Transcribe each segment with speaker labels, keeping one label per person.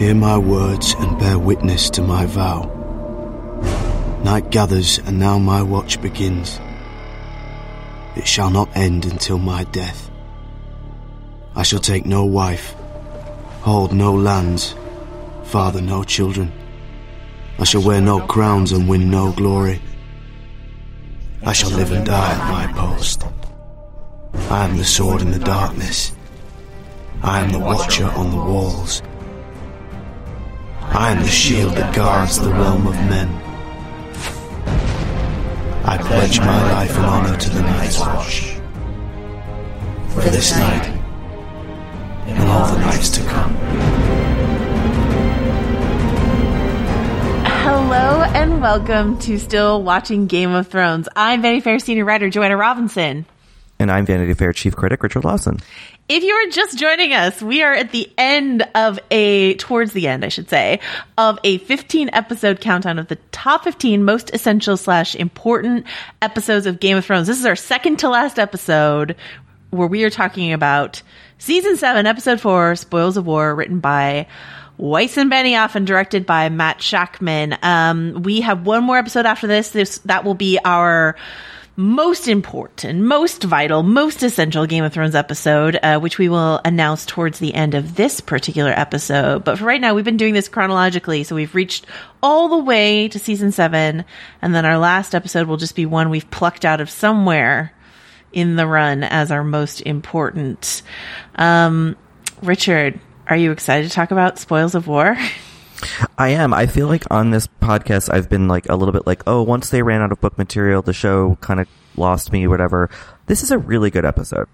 Speaker 1: Hear my words and bear witness to my vow. Night gathers, and now my watch begins. It shall not end until my death. I shall take no wife, hold no lands, father no children. I shall wear no crowns and win no glory. I shall live and die at my post. I am the sword in the darkness. I am the watcher on the walls. I am the shield that guards the realm of men. I pledge my life and honor to the Night's Watch. For this night, and all the nights to come.
Speaker 2: Hello and welcome to Still Watching Game of Thrones. I'm Vanity Fair senior writer Joanna Robinson.
Speaker 3: And I'm Vanity Fair chief critic Richard Lawson.
Speaker 2: If you are just joining us, we are at the end of a, towards the end, I should say, of a 15 episode countdown of the top 15 most essential slash important episodes of Game of Thrones. This is our second to last episode where we are talking about season seven, episode four, Spoils of War, written by Weiss and Benioff and directed by Matt Shakman. Um, we have one more episode after this. This, that will be our, most important, most vital, most essential Game of Thrones episode, uh, which we will announce towards the end of this particular episode. But for right now, we've been doing this chronologically, so we've reached all the way to season seven, and then our last episode will just be one we've plucked out of somewhere in the run as our most important. Um, Richard, are you excited to talk about Spoils of War?
Speaker 3: I am. I feel like on this podcast, I've been like a little bit like, oh, once they ran out of book material, the show kind of lost me, whatever. This is a really good episode.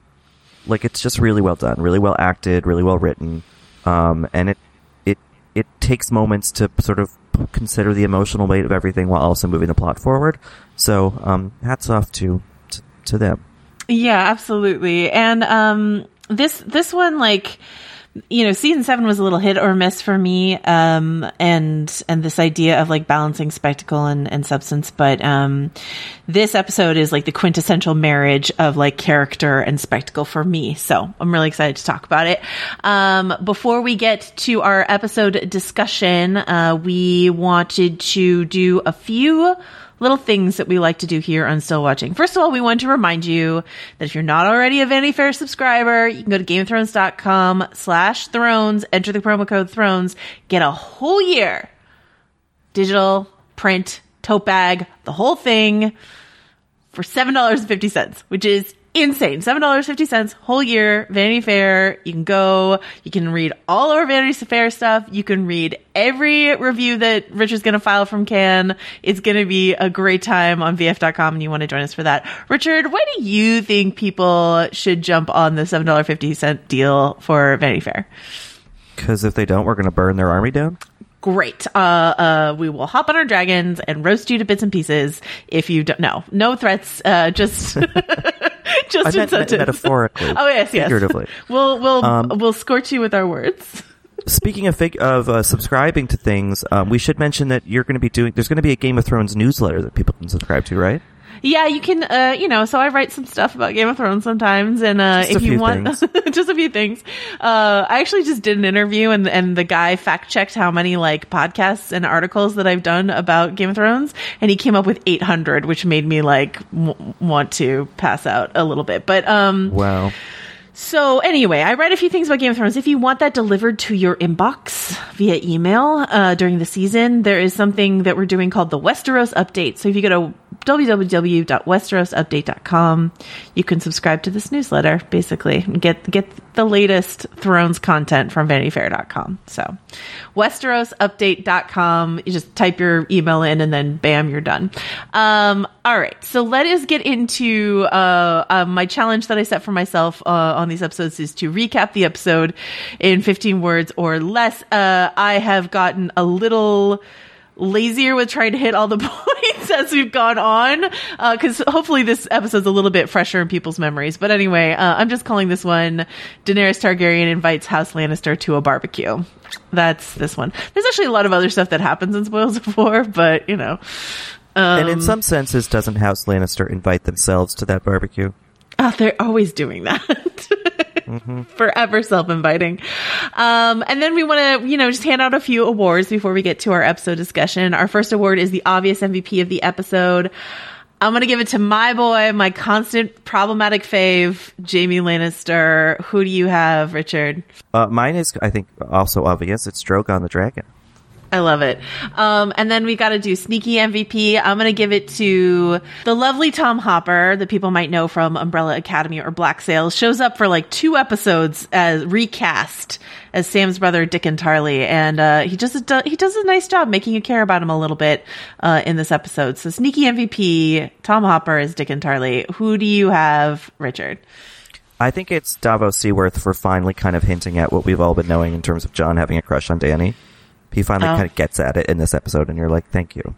Speaker 3: Like, it's just really well done, really well acted, really well written. Um, and it, it, it takes moments to sort of consider the emotional weight of everything while also moving the plot forward. So, um, hats off to, to, to them.
Speaker 2: Yeah, absolutely. And, um, this, this one, like, you know, season seven was a little hit or miss for me. Um, and, and this idea of like balancing spectacle and, and substance. But, um, this episode is like the quintessential marriage of like character and spectacle for me. So I'm really excited to talk about it. Um, before we get to our episode discussion, uh, we wanted to do a few little things that we like to do here on Still Watching. First of all, we want to remind you that if you're not already a Vanity Fair subscriber, you can go to GameOfThrones.com slash thrones, enter the promo code thrones, get a whole year. Digital, print, tote bag, the whole thing for $7.50, which is insane. $7.50 whole year, Vanity Fair. You can go, you can read all our Vanity Fair stuff. You can read every review that Richard's going to file from Cannes. It's going to be a great time on VF.com and you want to join us for that. Richard, why do you think people should jump on the $7.50 deal for Vanity Fair?
Speaker 3: Because if they don't, we're going to burn their army down?
Speaker 2: great. Uh, uh, we will hop on our dragons and roast you to bits and pieces if you don't know. No threats, uh, just, just
Speaker 3: I meant,
Speaker 2: incentives.
Speaker 3: metaphorically.
Speaker 2: Oh yes, yes.
Speaker 3: Figuratively.
Speaker 2: we'll, we'll,
Speaker 3: Um,
Speaker 2: we'll scorch you with our words.
Speaker 3: Speaking of fig- of uh, subscribing to things, um, we should mention that you're going to be doing. There's going to be a Game of Thrones newsletter that people can subscribe to, right?
Speaker 2: Yeah, you can, uh, you know, so I write some stuff about Game of Thrones sometimes, and, uh,
Speaker 3: Just
Speaker 2: if you want, just a few things. Uh, I actually just did an interview and, and the guy fact checked how many, like, podcasts and articles that I've done about Game of Thrones, and he came up with 800, which made me, like, w- want to pass out a little bit. But, um,
Speaker 3: Wow.
Speaker 2: So anyway, I read a few things about Game of Thrones. If you want that delivered to your inbox via email uh, during the season, there is something that we're doing called the Westeros Update. So if you go to www.westerosupdate.com, you can subscribe to this newsletter, basically, and get get the latest Thrones content from VanityFair.com. So westerosupdate.com, you just type your email in and then bam, you're done. Um, all right, so let us get into uh, uh, my challenge that I set for myself uh, on these episodes is to recap the episode in 15 words or less. Uh, I have gotten a little lazier with trying to hit all the points as we've gone on because uh, hopefully this episode's a little bit fresher in people's memories but anyway uh, i'm just calling this one daenerys targaryen invites house lannister to a barbecue that's this one there's actually a lot of other stuff that happens in spoils of war but you know um,
Speaker 3: and in some senses, doesn't House Lannister invite themselves to that barbecue?
Speaker 2: Oh, they're always doing that. mm-hmm. Forever self-inviting. Um, and then we want to, you know, just hand out a few awards before we get to our episode discussion. Our first award is the obvious MVP of the episode. I'm going to give it to my boy, my constant problematic fave, Jaime Lannister. Who do you have, Richard?
Speaker 3: Uh, mine is, I think, also obvious. It's Drogon the Dragon.
Speaker 2: I love it. Um, and then we got to do sneaky MVP. I'm going to give it to the lovely Tom Hopper that people might know from Umbrella Academy or Black Sails. Shows up for like two episodes as recast as Sam's brother Dickon Tarly, and uh, he just he does a nice job making you care about him a little bit uh, in this episode. So sneaky MVP, Tom Hopper is Dickon Tarly. Who do you have, Richard?
Speaker 3: I think it's Davos Seaworth for finally kind of hinting at what we've all been knowing in terms of Jon having a crush on Dany. He finally oh. kind of gets at it in this episode, and you're like, thank you.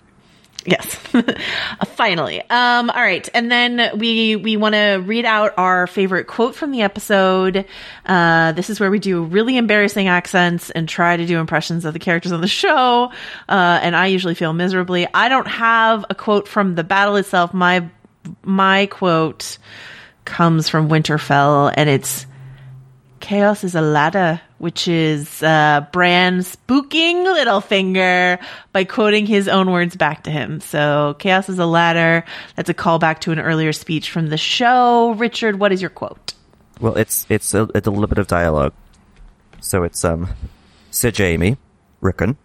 Speaker 2: Yes. Finally. Um, all right. And then we, we want to read out our favorite quote from the episode. Uh, this is where we do really embarrassing accents and try to do impressions of the characters on the show. Uh, and I usually feel miserably. I don't have a quote from the battle itself. My, my quote comes from Winterfell and it's, Chaos is a ladder, which is uh, Bran spooking Littlefinger by quoting his own words back to him. So, Chaos is a ladder. That's a callback to an earlier speech from the show. Richard, what is your quote?
Speaker 3: Well, it's it's a, it's a little bit of dialogue. So it's um, Sir Jaime, Rickon,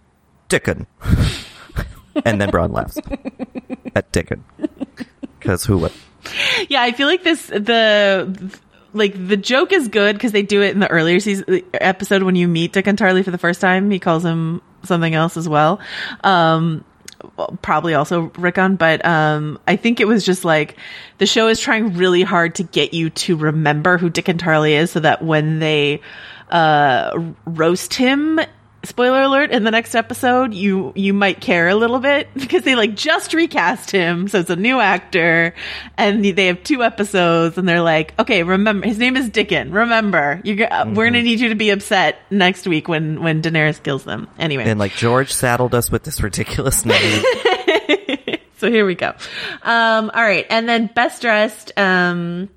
Speaker 3: Dickon, and then Bronn laughs at Dickon because who would?
Speaker 2: Yeah, I feel like this the like the joke is good because they do it in the earlier season episode when you meet Dickon Tarly for the first time. He calls him something else as well. Um, probably also Rickon, but um, I think it was just like the show is trying really hard to get you to remember who Dickon Tarly is, so that when they uh, roast him spoiler alert in the next episode you you might care a little bit because they like just recast him so it's a new actor and they have two episodes and they're like okay remember his name is Dickon remember you mm-hmm. we're gonna need you to be upset next week when when Daenerys kills them. Anyway.
Speaker 3: And like George saddled us with this ridiculous name.
Speaker 2: So here we go. Um all right and then best dressed um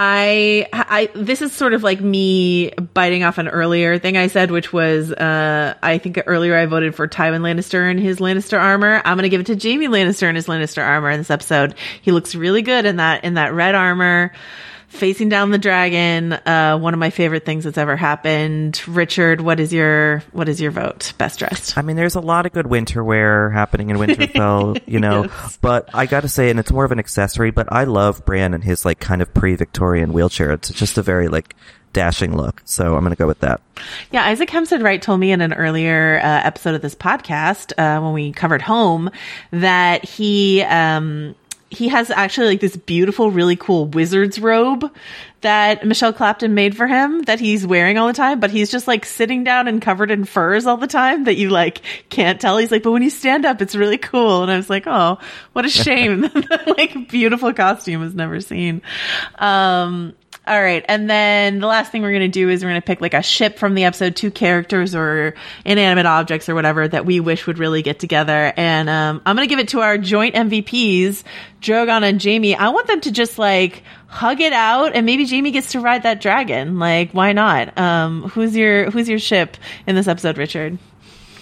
Speaker 2: I, I, this is sort of like me biting off an earlier thing I said, which was, uh, I think earlier I voted for Tywin Lannister and his Lannister armor. I'm going to give it to Jaime Lannister and his Lannister armor in this episode. He looks really good in that, in that red armor facing down the dragon. Uh, one of my favorite things that's ever happened. Richard, what is your what is your vote? Best dressed.
Speaker 3: I mean, there's a lot of good winter wear happening in Winterfell, you know. yes. But I got to say, and it's more of an accessory. But I love Bran and his like kind of pre-Victorian wheelchair. It's just a very like dashing look. So I'm going to go with that.
Speaker 2: Yeah, Isaac Hempstead Wright told me in an earlier uh, episode of this podcast uh, when we covered Home that he um, he has actually like this beautiful, really cool wizard's robe that Michelle Clapton made for him that he's wearing all the time, but he's just like sitting down and covered in furs all the time that you like can't tell. He's like, but when you stand up, it's really cool. And I was like, oh, what a shame that like beautiful costume was never seen. Um, all right. And then the last thing we're going to do is we're going to pick like a ship from the episode, two characters or inanimate objects or whatever that we wish would really get together. And um, I'm going to give it to our joint MVPs, Drogon and Jaime. I want them to just like hug it out and maybe Jaime gets to ride that dragon. Like, why not? Um, who's your, who's your ship in this episode, Richard?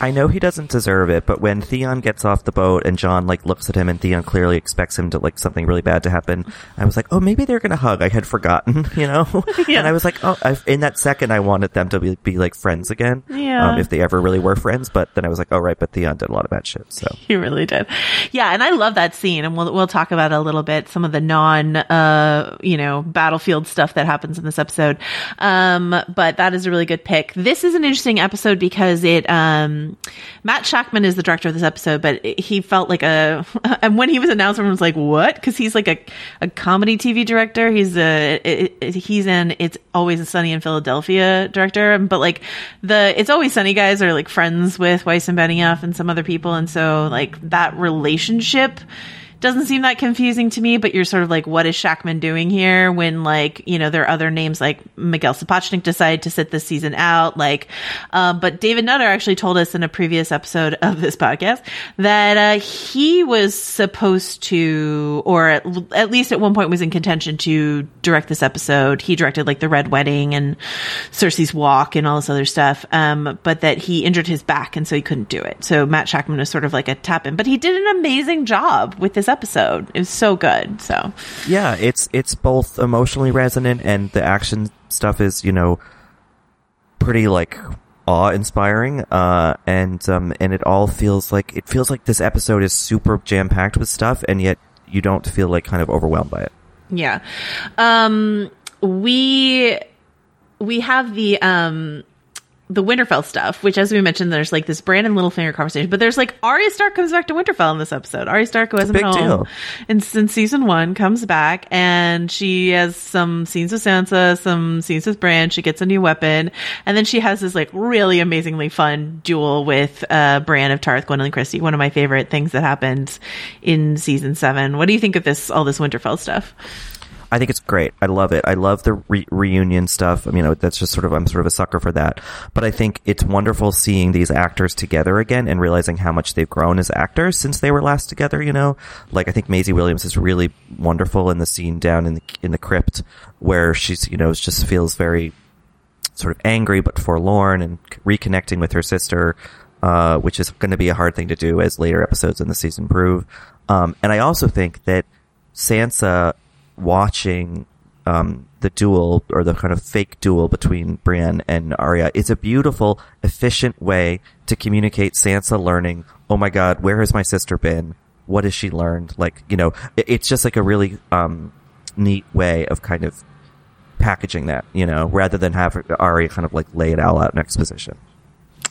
Speaker 3: I know he doesn't deserve it, but when Theon gets off the boat and Jon like looks at him and Theon clearly expects him to like something really bad to happen, I was like, oh, maybe they're gonna hug. I had forgotten, you know.
Speaker 2: Yeah.
Speaker 3: And I was like, oh, I, in that second, I wanted them to be, be like friends again,
Speaker 2: Yeah.
Speaker 3: um, if they ever really were friends. But then I was like, oh, right, but Theon did a lot of bad shit. So
Speaker 2: He really did. Yeah, and I love that scene, and we'll we'll talk about it a little bit. Some of the non, uh, you know, battlefield stuff that happens in this episode. Um, but that is a really good pick. This is an interesting episode because it, um, Matt Shakman is the director of this episode, but he felt like a, and when he was announced, everyone was like, "What?" Because he's like a a comedy TV director. He's a it, it- he's in It's Always Sunny in Philadelphia director, but like the It's Always Sunny guys are like friends with Weiss and Benioff and some other people, and so like that relationship doesn't seem that confusing to me, but you're sort of like, what is Shakman doing here when like, you know, there are other names like Miguel Sapochnik decided to sit this season out. Like, um, but David Nutter actually told us in a previous episode of this podcast that, uh, he was supposed to, or at, at least at one point was in contention to direct this episode. He directed like the Red Wedding and Cersei's Walk and all this other stuff. Um, but that he injured his back and so he couldn't do it. So Matt Shakman was sort of like a tap in, but he did an amazing job with this episode. It was so good. So
Speaker 3: yeah, it's it's both emotionally resonant and the action stuff is you know pretty like awe inspiring uh and um and it all feels like it feels like this episode is super jam packed with stuff and yet you don't feel like kind of overwhelmed by it
Speaker 2: yeah. Um, we, we have the, um, the Winterfell stuff, which, as we mentioned, there's like this Bran and Littlefinger conversation, but there's like Arya Stark comes back to Winterfell in this episode. Arya Stark, who hasn't been home in, since season one, comes back and she has some scenes with Sansa, some scenes with Bran. She gets a new weapon, and then she has this like really amazingly fun duel with uh, Brienne of Tarth, Gwendoline Christie. One of my favorite things that happened in season seven. What do you think of this? All this Winterfell stuff?
Speaker 3: I think it's great. I love it. I love the re- reunion stuff. I mean, that's just sort of, I'm sort of a sucker for that. But I think it's wonderful seeing these actors together again and realizing how much they've grown as actors since they were last together, you know? Like, I think Maisie Williams is really wonderful in the scene down in the, in the crypt where she's, you know, just feels very sort of angry but forlorn and reconnecting with her sister, uh, which is going to be a hard thing to do as later episodes in the season prove. Um, and I also think that Sansa watching um, the duel or the kind of fake duel between Brienne and Arya is a beautiful, efficient way to communicate Sansa learning, oh my god, where has my sister been? What has she learned? Like, you know, it- it's just like a really um, neat way of kind of packaging that, you know, rather than have Arya kind of like lay it all out in exposition.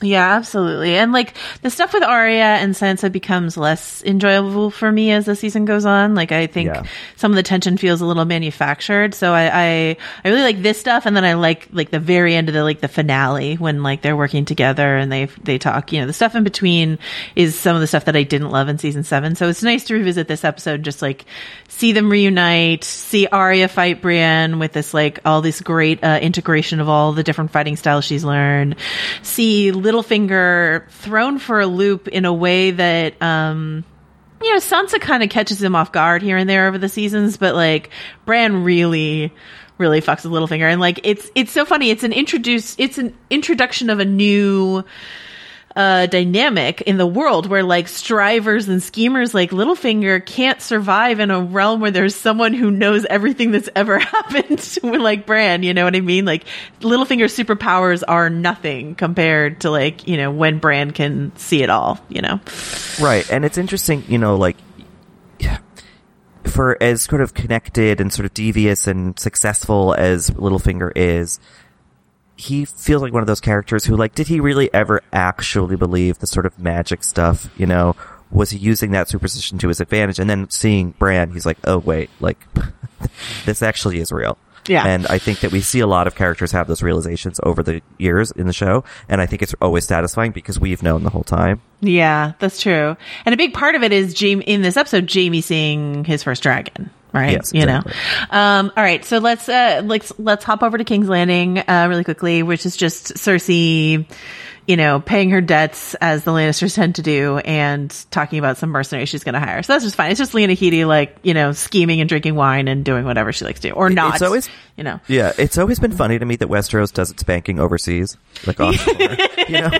Speaker 2: Yeah, absolutely. And like the stuff with Arya and Sansa becomes less enjoyable for me as the season goes on. Like I think
Speaker 3: Yeah.
Speaker 2: some of the tension feels a little manufactured. So I, I I really like this stuff and then I like like the very end of the like the finale when like they're working together and they they talk, you know, the stuff in between is some of the stuff that I didn't love in season 7. So it's nice to revisit this episode just like see them reunite, see Arya fight Brienne with this like all this great uh, integration of all the different fighting styles she's learned. See Littlefinger thrown for a loop in a way that um you know Sansa kind of catches him off guard here and there over the seasons, but like Bran really really fucks with Littlefinger and like it's it's so funny. It's an introduce it's an introduction of a new uh, dynamic in the world where like strivers and schemers like Littlefinger can't survive in a realm where there's someone who knows everything that's ever happened with like Bran, you know what I mean? Like Littlefinger's superpowers are nothing compared to like, you know, when Bran can see it all, you know?
Speaker 3: Right. And it's interesting, you know, like, for as sort of connected and sort of devious and successful as Littlefinger is, he feels like one of those characters who, like, did he really ever actually believe the sort of magic stuff, you know? Was he using that superstition to his advantage? And then seeing Bran, he's like, oh, wait, like, this actually is real.
Speaker 2: Yeah.
Speaker 3: And I think that we see a lot of characters have those realizations over the years in the show. And I think it's always satisfying because we've known the whole time.
Speaker 2: Yeah, that's true. And a big part of it is Jaime in this episode, Jaime seeing his first dragon. Right.
Speaker 3: Yes,
Speaker 2: You know. Um, all right. So let's, uh, let's, let's hop over to King's Landing, uh, really quickly, which is just Cersei, you know, paying her debts as the Lannisters tend to do and talking about some mercenaries she's going to hire. So that's just fine. It's just Lena Headey, like, you know, scheming and drinking wine and doing whatever she likes to do or not.
Speaker 3: It's always,
Speaker 2: you know.
Speaker 3: Yeah, it's always been funny to me that Westeros does its banking overseas, like offshore. you know,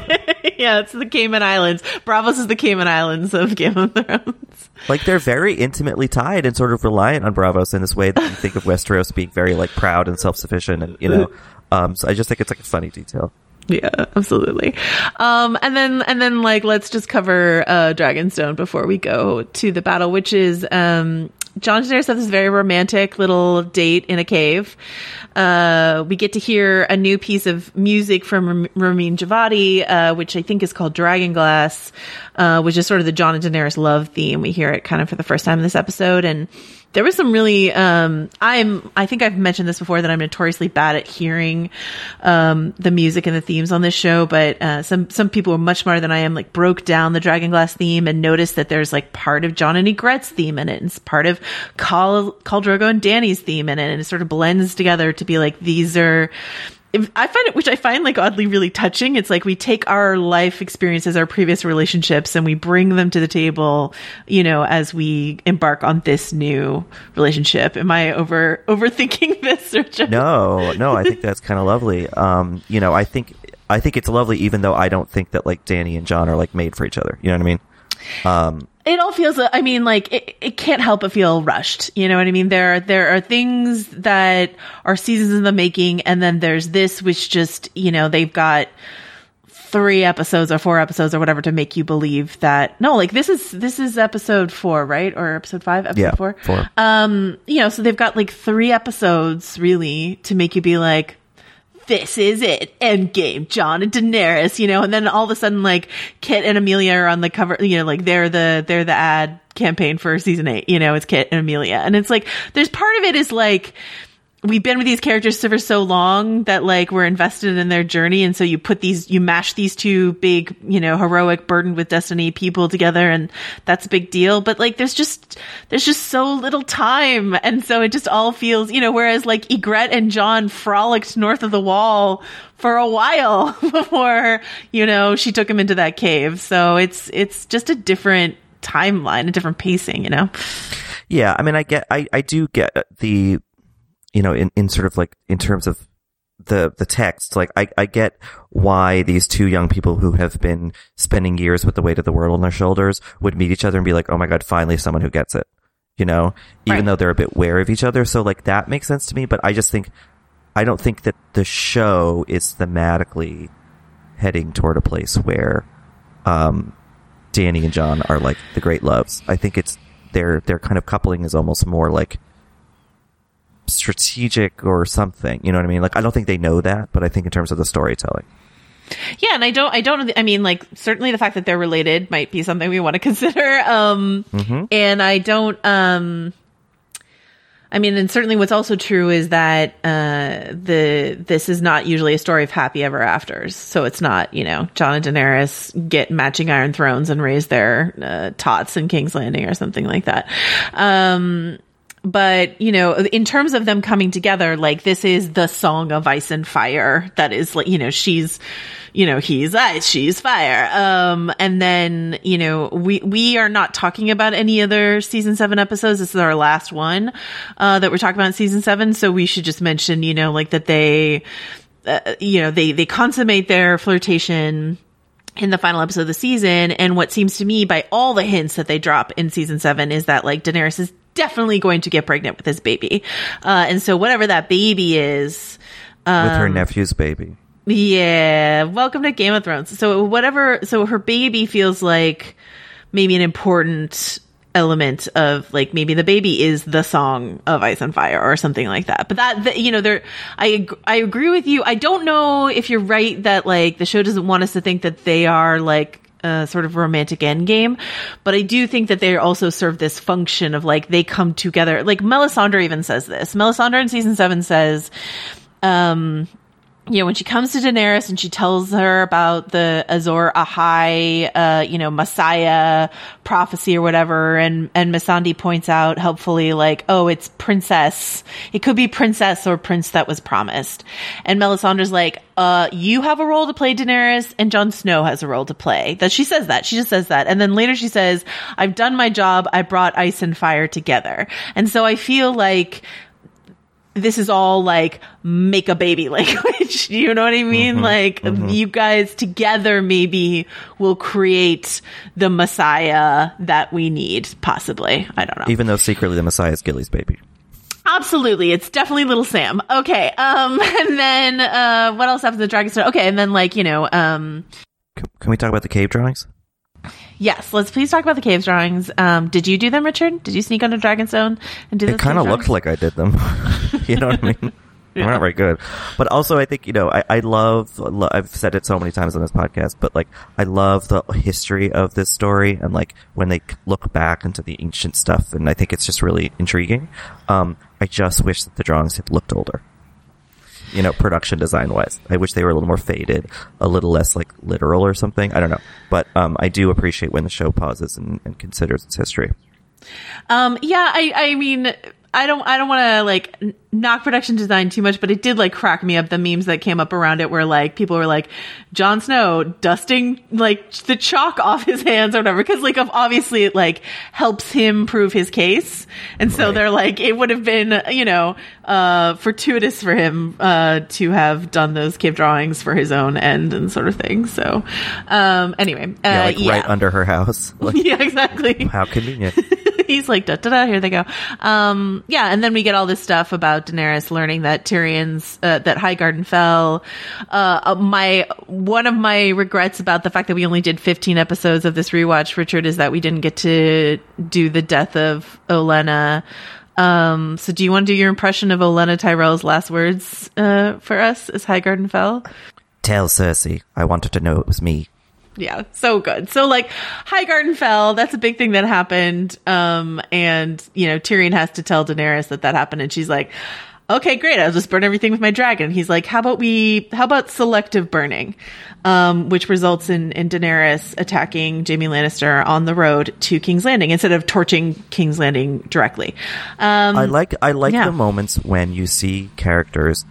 Speaker 2: yeah, it's the Cayman Islands. Braavos is the Cayman Islands of Game of Thrones.
Speaker 3: Like they're very intimately tied and sort of reliant on Braavos in this way that you think of Westeros being very like proud and self sufficient, and you know. Um, so I just think it's like a funny detail.
Speaker 2: Yeah, absolutely. Um, and then, and then like, let's just cover, uh, Dragonstone before we go to the battle, which is, um, Jon Daenerys has this very romantic little date in a cave. Uh, we get to hear a new piece of music from Ramin Djawadi, uh, which I think is called Dragon Glass, uh, which is sort of the Jon and Daenerys love theme. We hear it kind of for the first time in this episode. And there was some really um, i'm i think i've mentioned this before that i'm notoriously bad at hearing um, the music and the themes on this show but uh, some some people are much smarter than i am like broke down the dragon glass theme and noticed that there's like part of jon and Ygritte's theme in it and it's part of Khal Drogo and dany's theme in it and it sort of blends together to be like these are I find it, which I find like oddly really touching. It's like we take our life experiences, our previous relationships, and we bring them to the table, you know, as we embark on this new relationship. Am I over overthinking this? Or just-
Speaker 3: no, no, I think that's kind of lovely. Um, you know, I think I think it's lovely, even though I don't think that like Dany and Jon are like made for each other. You know what I mean?
Speaker 2: Um, it all feels i mean like it, it can't help but feel rushed. You know what i mean? There there are things that are seasons in the making and then there's this which just you know they've got three episodes or four episodes or whatever to make you believe that no like this is this is episode four right? Or episode five? Episode
Speaker 3: yeah,
Speaker 2: four?
Speaker 3: four.
Speaker 2: Um you know so they've got like three episodes really to make you be like this is it. Endgame, Jon and Daenerys, you know, and then all of a sudden, like, Kit and Emilia are on the cover, you know, like they're the, they're the ad campaign for season eight, you know, it's Kit and Emilia, And it's like, there's part of it is like, we've been with these characters for so long that like we're invested in their journey. And so you put these you mash these two big you know heroic burdened with destiny people together and that's a big deal. But like there's just there's just so little time. And so it just all feels you know whereas like Ygritte and Jon frolicked north of the wall for a while before you know she took him into that cave. So it's it's just a different timeline a different pacing you know?
Speaker 3: Yeah i mean i get i i do get the you know, in, in sort of like, in terms of the, the text, like I, I get why these two young people who have been spending years with the weight of the world on their shoulders would meet each other and be like, oh my God, finally someone who gets it, you know, even right. though they're a bit wary of each other. So like that makes sense to me, but I just think, I don't think that the show is thematically heading toward a place where, um, Dany and Jon are like the great loves. I think it's their their kind of coupling is almost more like strategic or something. You know what I mean? Like, I don't think they know that, but I think in terms of the storytelling.
Speaker 2: Yeah, and I don't, I don't, I mean, like, certainly the fact that they're related might be something we want to consider. Um, mm-hmm. and I don't, um, I mean, and certainly what's also true is that, uh, the, this is not usually a story of happy ever afters. So it's not, you know, Jon and Daenerys get matching Iron Thrones and raise their, uh, tots in King's Landing or something like that. Um, but you know in terms of them coming together like this is the song of ice and fire that is like you know she's you know he's ice she's fire. Um and then you know we we are not talking about any other season 7 episodes. This is our last one uh that we're talking about in season 7 so we should just mention you know like that they uh, you know they they consummate their flirtation in the final episode of the season. And what seems to me by all the hints that they drop in season seven is that like Daenerys is definitely going to get pregnant with his baby. Uh, and so whatever that baby is,
Speaker 3: um, with her um, nephew's baby.
Speaker 2: Yeah. Welcome to Game of Thrones. So whatever, so her baby feels like maybe an important element of like maybe the baby is the song of ice and fire or something like that but that, that you know there i i agree with you i don't know if you're right that like the show doesn't want us to think that they are like sort of romantic end game. But I do think that they also serve this function of like they come together. Like Melisandre even says this. Melisandre in season seven says, um, you know, when she comes to Daenerys and she tells her about the Azor Ahai, uh, you know, Messiah prophecy or whatever, and, and Missandei points out helpfully, like, oh, it's princess. It could be princess or prince that was promised. And Melisandre's like, uh, you have a role to play, Daenerys, and Jon Snow has a role to play. That she says that. She just says that. And then later she says, I've done my job. I brought ice and fire together. And so I feel like this is all like make a baby language. you know what I mean? like you guys together maybe will create the Messiah that we need, possibly. I don't know.
Speaker 3: Even though secretly the Messiah is Gilly's baby.
Speaker 2: Absolutely. It's definitely little Sam. Okay. Um, and then, uh, what else happens to Dragonstone? Okay. And then like, you know, um,
Speaker 3: Can, can we talk about the cave drawings?
Speaker 2: Yes, let's please talk about the caves drawings. Um, did you do them, Richard? Did you sneak onto Dragonstone and do
Speaker 3: It kind of looked like I did them. you know what I mean? I'm not very good, but also I think you know I, I love, lo- I've said it so many times on this podcast, but like I love the history of this story and like when they look back into the ancient stuff, and I think it's just really intriguing. Um, I just wish that the drawings had looked older. You know, production design wise, I wish they were a little more faded, a little less like literal or something. I don't know, but um, I do appreciate when the show pauses and, and considers its history.
Speaker 2: Um, yeah, I, I mean, I don't, I don't want to like knock production design too much, but it did like crack me up the memes that came up around it where like people were like, Jon Snow dusting like the chalk off his hands or whatever. Cause like obviously it like helps him prove his case. And so
Speaker 3: Right.
Speaker 2: they're like, it would have been, you know, uh, fortuitous for him, uh, to have done those cave drawings for his own end and sort of thing. So, um, anyway, uh,
Speaker 3: Yeah, like
Speaker 2: yeah.
Speaker 3: right under her house. Like,
Speaker 2: yeah, exactly.
Speaker 3: how convenient.
Speaker 2: He's like, da da da, here they go. Um, yeah, and then we get all this stuff about Daenerys learning that Tyrion's, uh, that Highgarden fell. Uh, uh, my, one of my regrets about the fact that we only did 15 episodes of this rewatch, Richard, is that we didn't get to do the death of Olenna. Um, so do you want to do your impression of Olenna Tyrell's last words, uh, for us as Highgarden fell?
Speaker 3: Tell Cersei I wanted to know it was me.
Speaker 2: Yeah, so good. So like Highgarden fell, that's a big thing that happened. Um and you know, Tyrion has to tell Daenerys that that happened and she's like, "Okay, great. I'll just burn everything with my dragon." He's like, "How about we how about selective burning?" Um which results in in Daenerys attacking Jaime Lannister on the road to King's Landing instead of torching King's Landing directly. Um
Speaker 3: I like I like
Speaker 2: yeah.
Speaker 3: the moments when you see characters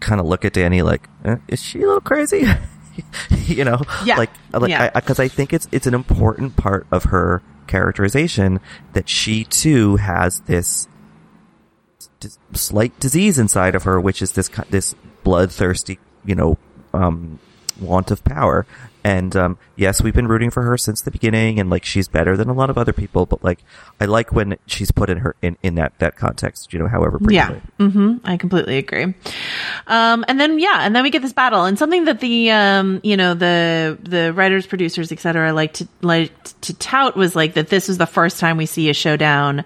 Speaker 3: kind of look at Dany like, eh, is she a little crazy? you know,
Speaker 2: Yeah.
Speaker 3: like like
Speaker 2: Yeah.
Speaker 3: because I, think it's it's an important part of her characterization that she too has this dis- slight disease inside of her, which is this this bloodthirsty, you know, um, want of power. And um, yes, we've been rooting for her since the beginning, and like she's better than a lot of other people. But like, I like when she's put in her in, in that that context. You know, however briefly.
Speaker 2: Yeah. hmm I completely agree. Um, and then, yeah, and then we get this battle and something that the, um, you know, the, the writers, producers, et cetera, like to, like to tout was like that this was the first time we see a showdown,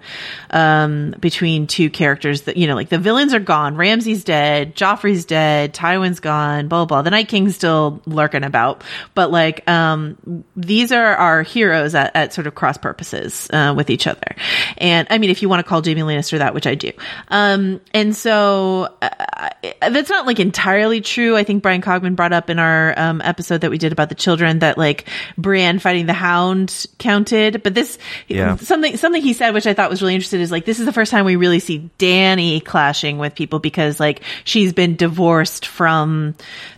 Speaker 2: um, between two characters that, you know, like the villains are gone. Ramsay's dead. Joffrey's dead. Tywin's gone, blah, blah, blah. The Night King's still lurking about, but like, um, these are our heroes at, at sort of cross purposes, uh, with each other. And I mean, if you want to call Jaime Lannister that, which I do. Um, and so, uh, that's not like entirely true. I think Bryan Cogman brought up in our, um, episode that we did about the children that like Brienne fighting the hound counted, but this,
Speaker 3: Yeah.
Speaker 2: something, something he said, which I thought was really interesting is like, this is the first time we really see Dany clashing with people because like she's been divorced from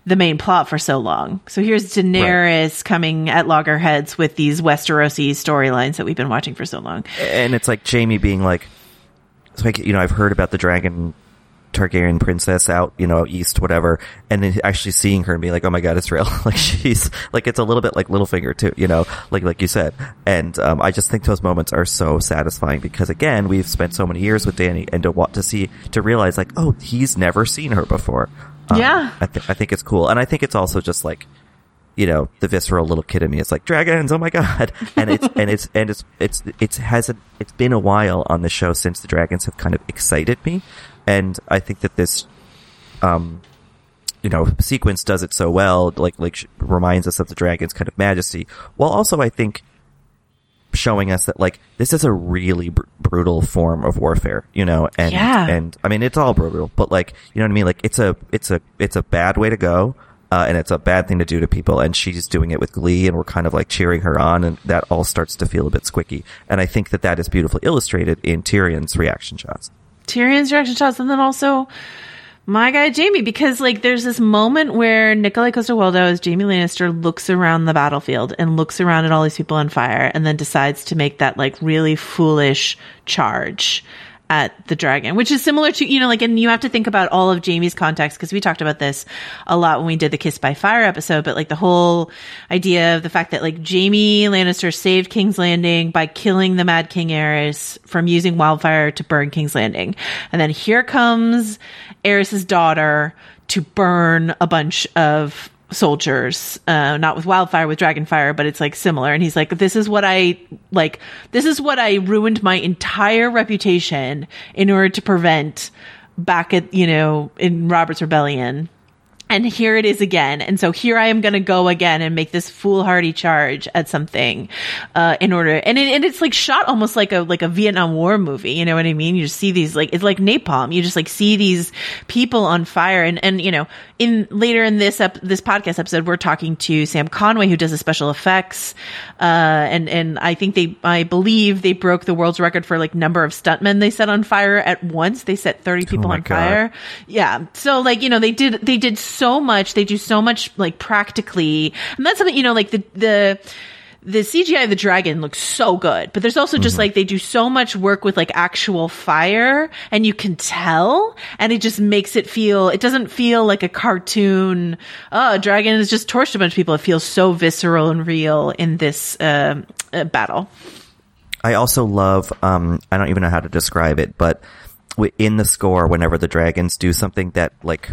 Speaker 2: the main plot for so long. So here's Daenerys coming at loggerheads with these Westerosi storylines that we've been watching for so long.
Speaker 3: and it's like Jaime being like, it's like you know, I've heard about the dragon Targaryen princess out, you know, east, whatever, and then actually seeing her and being like, oh my god, it's real. like she's like, it's a little bit like Littlefinger too, you know, like like you said. And um, I just think those moments are so satisfying because again, we've spent so many years with Dany, and to want to see to realize like, oh, he's never seen her before. Um,
Speaker 2: Yeah.
Speaker 3: I, th- I think it's cool, and I think it's also just like you know, the visceral little kid in me is like dragons. Oh my god! And it's and it's and it's it's it's hasn't it's been a while on the show since the dragons have kind of excited me, and I think that this, um, you know, sequence does it so well. Like like reminds us of the dragons' kind of majesty, while also I think showing us that like this is a really br- brutal form of warfare, you know, and
Speaker 2: Yeah.
Speaker 3: and I mean it's all brutal, but like you know what I mean, like it's a it's a it's a bad way to go. Uh, and it's a bad thing to do to people, and she's doing it with glee, and we're kind of like cheering her on, and that all starts to feel a bit squicky. And I think that that is beautifully illustrated in Tyrion's reaction shots.
Speaker 2: Tyrion's reaction shots, and then also my guy Jaime, because like there's this moment where Nikolai Coster-Waldau as Jaime Lannister looks around the battlefield and looks around at all these people on fire, and then decides to make that like really foolish charge. At the dragon, which is similar to, you know, like, and you have to think about all of Jaime's context because we talked about this a lot when we did the Kiss by Fire episode, but like the whole idea of the fact that like Jaime Lannister saved King's Landing by killing the Mad King Aerys from using wildfire to burn King's Landing. And then here comes Aerys's daughter to burn a bunch of soldiers, uh, not with wildfire, with dragonfire, but it's like similar. And he's like, this is what I, like, this is what I ruined my entire reputation in order to prevent back at, you know, in Robert's Rebellion and here it is again. And so here I am going to go again and make this foolhardy charge at something, uh, in order, and it, and it's like shot almost like a, like a Vietnam War movie. You know what I mean? You just see these, like, it's like napalm. You just like see these people on fire. And, and, you know, in later in this, ep- this podcast episode, we're talking to Sam Conway, who does the special effects. Uh, and, and I think they, I believe they broke the world's record for like number of stuntmen they set on fire at once. They set 30 people
Speaker 3: my
Speaker 2: on
Speaker 3: God.
Speaker 2: fire. Yeah. So like, you know, they did, they did so much. They do so much like practically. And that's something, you know, like the, the, the CGI of the dragon looks so good, but there's also just like they do so much work with like actual fire and you can tell and it just makes it feel, it doesn't feel like a cartoon. Oh, a dragon has just torched a bunch of people. It feels so visceral and real in this, um uh, battle.
Speaker 3: I also love, um, I don't even know how to describe it, but in the score, whenever the dragons do something that like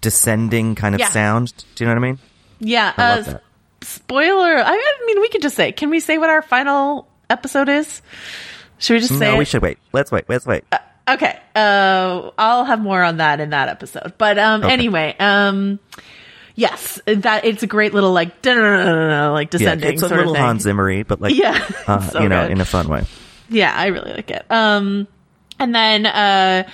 Speaker 3: descending kind of
Speaker 2: Yeah.
Speaker 3: sound, do you know what I mean?
Speaker 2: Yeah.
Speaker 3: I love
Speaker 2: uh,
Speaker 3: that.
Speaker 2: spoiler. I, mean, we could just say, can we say what our final episode is? Should we just say
Speaker 3: No,
Speaker 2: it?
Speaker 3: we should wait. Let's wait. Let's wait.
Speaker 2: Okay. Uh, I'll have more on that in that episode. But um,
Speaker 3: Okay.
Speaker 2: anyway, um, yes, that it's a great little like like
Speaker 3: yeah,
Speaker 2: descending
Speaker 3: it's a
Speaker 2: sort
Speaker 3: little
Speaker 2: of thing.
Speaker 3: Hans Zimmery, but like,
Speaker 2: Yeah,
Speaker 3: uh,
Speaker 2: so
Speaker 3: you know,
Speaker 2: good.
Speaker 3: in a fun way.
Speaker 2: Yeah, I really like it. Um, and then, uh,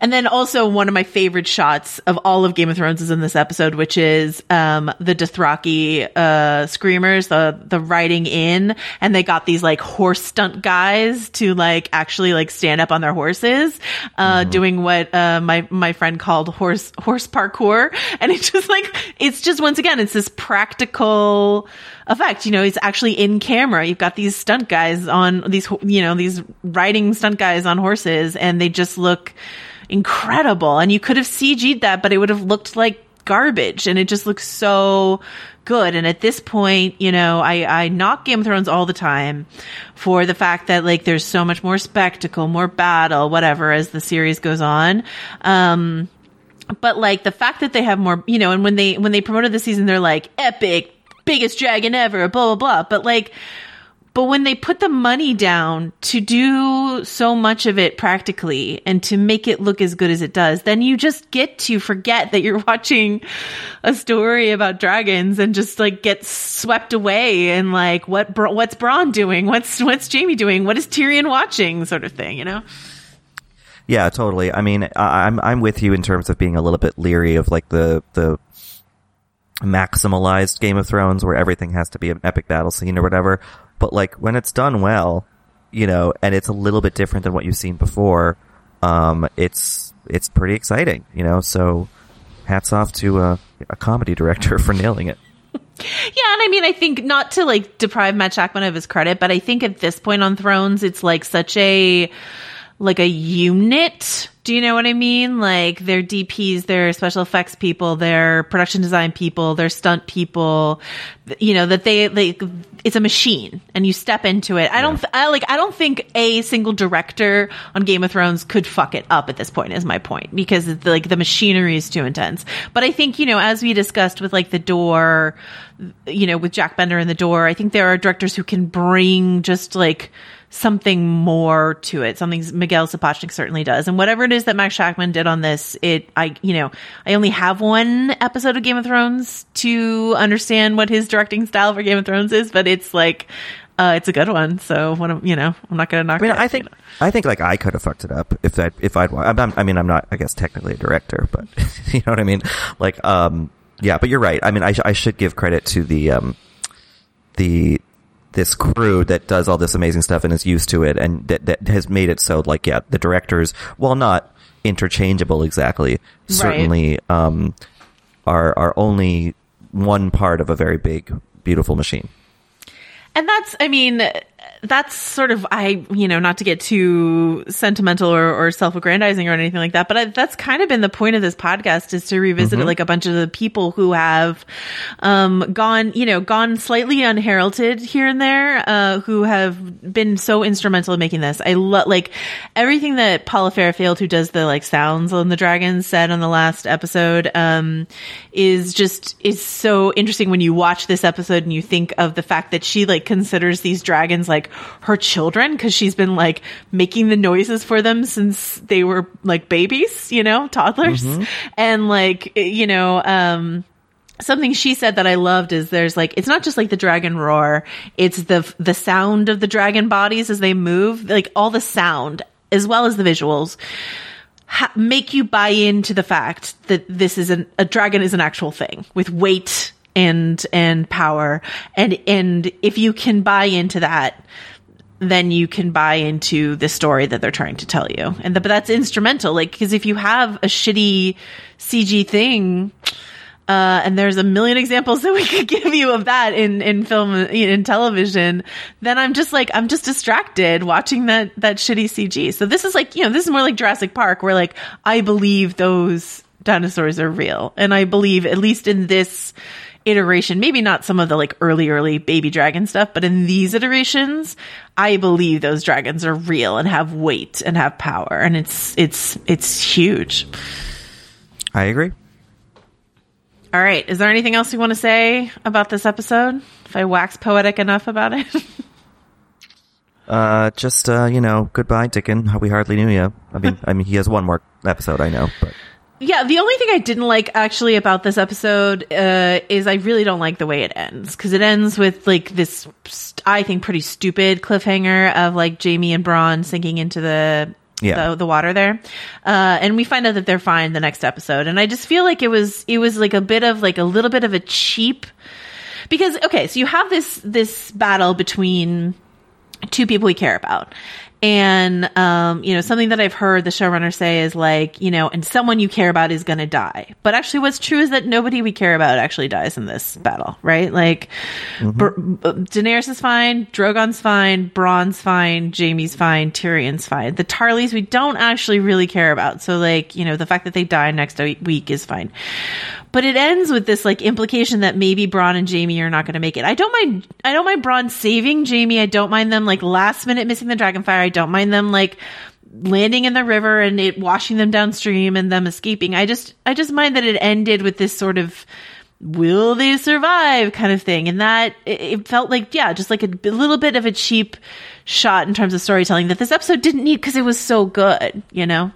Speaker 2: and then also one of my favorite shots of all of Game of Thrones is in this episode, which is, um, the Dothraki, uh, screamers, the, the riding in, and they got these like horse stunt guys to like actually like stand up on their horses, uh, doing what, uh, my, my friend called horse, horse parkour. And it's just like, it's just once again, it's this practical, effect. You know, it's actually in camera. You've got these stunt guys on these, you know, these riding stunt guys on horses and they just look incredible. And you could have CG'd that, but it would have looked like garbage and it just looks so good. And at this point, you know, I, I knock Game of Thrones all the time for the fact that like there's so much more spectacle, more battle, whatever, as the series goes on. Um, but like the fact that they have more, you know, and when they when they promoted the season, they're like epic, biggest dragon ever, blah blah blah. But like, but when they put the money down to do so much of it practically and to make it look as good as it does, then you just get to forget that you're watching a story about dragons and just like get swept away and like what what's Bronn doing, what's what's Jaime doing, what is Tyrion watching, sort of thing, you know.
Speaker 3: Yeah, totally. I mean, I'm I'm with you in terms of being a little bit leery of like the the maximalized Game of Thrones where everything has to be an epic battle scene or whatever. But like when it's done well, you know, and it's a little bit different than what you've seen before, um, it's it's pretty exciting, you know. So hats off to a, a comedy director for nailing it.
Speaker 2: Yeah, and I mean, I think not to like deprive Matt Shakman of his credit, but I think at this point on Thrones, it's like such a like a unit. Do you know what I mean? Like their DPs, their special effects people, their production design people, their stunt people. You know that they like it's a machine, and you step into it. I don't I like I don't think a single director on Game of Thrones could fuck it up at this point. Is my point because it's, like the machinery is too intense. But I think you know as we discussed with like the door you know, with Jack Bender in the door, I think there are directors who can bring just like something more to it. Something Miguel Sapochnik certainly does. And whatever it is that Max Shakman did on this, it, I, you know, I only have one episode of Game of Thrones to understand what his directing style for Game of Thrones is, but it's like, uh, it's a good one. So what, you know, I'm not going to knock
Speaker 3: I mean,
Speaker 2: it,
Speaker 3: I
Speaker 2: you
Speaker 3: think
Speaker 2: know.
Speaker 3: I think like I could have fucked it up if that if I'd. I'm, I'm- I mean, I'm not. I guess technically a director, but you know what I mean. Like, um, yeah. But you're right. I mean, I, sh- I should give credit to the um, the this crew that does all this amazing stuff and is used to it, and that that has made it so like yeah, the directors, while not interchangeable exactly, certainly um, are are only one part of a very big, beautiful machine.
Speaker 2: And that's, I mean, that's sort of I you know not to get too sentimental or, or self-aggrandizing or anything like that, but I, that's kind of been the point of this podcast is to revisit
Speaker 3: Mm-hmm.
Speaker 2: like a bunch of the people who have um, gone you know gone slightly unheralded here and there, uh, who have been so instrumental in making this. I love like everything that Paula Fairfield, who does the like sounds on the dragons, said on the last episode, um, is just is so interesting when you watch this episode and you think of the fact that she like considers these dragons like her children because she's been like making the noises for them since they were like babies, you know, toddlers, and like you know, um something she said that I loved is there's like it's not just like the dragon roar, it's the the sound of the dragon bodies as they move, like all the sound as well as the visuals ha- make you buy into the fact that this is an, a dragon is an actual thing with weight and and power and and if you can buy into that then you can buy into the story that they're trying to tell you and the, but that's instrumental like because if you have a shitty cg thing uh, and there's a million examples that we could give you of that in, in film, in television, then I'm just like, I'm just distracted watching that, that shitty CG. So this is like, you know, this is more like Jurassic Park where like, I believe those dinosaurs are real. And I believe, at least in this iteration, maybe not some of the like early, early baby dragon stuff, but in these iterations, I believe those dragons are real and have weight and have power. And it's, it's, it's huge.
Speaker 3: I agree.
Speaker 2: All right. Is there anything else you want to say about this episode? If I wax poetic enough about it?
Speaker 3: Uh, just uh, you know, goodbye, Dickon. We hardly knew you. I mean, I mean, he has one more episode, I know, but
Speaker 2: yeah. The only thing I didn't like actually about this episode uh, is I really don't like the way it ends because it ends with like this, st- I think, pretty stupid cliffhanger of like Jaime and Bronn sinking into the.
Speaker 3: Yeah.
Speaker 2: The, the water there, uh, and we find out that they're fine the next episode, and I just feel like it was it was like a bit of like a little bit of a cheap because okay, so you have this this battle between two people we care about. And, um, you know, something that I've heard the showrunner say is like, you know, and someone you care about is going to die. But actually, what's true is that nobody we care about actually dies in this battle, right? Like, Br- B- Daenerys is fine, Drogon's fine, Bronn's fine, Jaime's fine, Tyrion's fine. The Tarlys we don't actually really care about. So, like, you know, the fact that they die next week is fine. But it ends with this like implication that maybe Bronn and Jaime are not going to make it. I don't mind. I don't mind Bronn saving Jaime. I don't mind them like last minute missing the dragonfire. I don't mind them like landing in the river and it washing them downstream and them escaping. I just I just mind that it ended with this sort of will they survive kind of thing and that it, it felt like yeah just like a little bit of a cheap shot in terms of storytelling that this episode didn't need because it was so good you know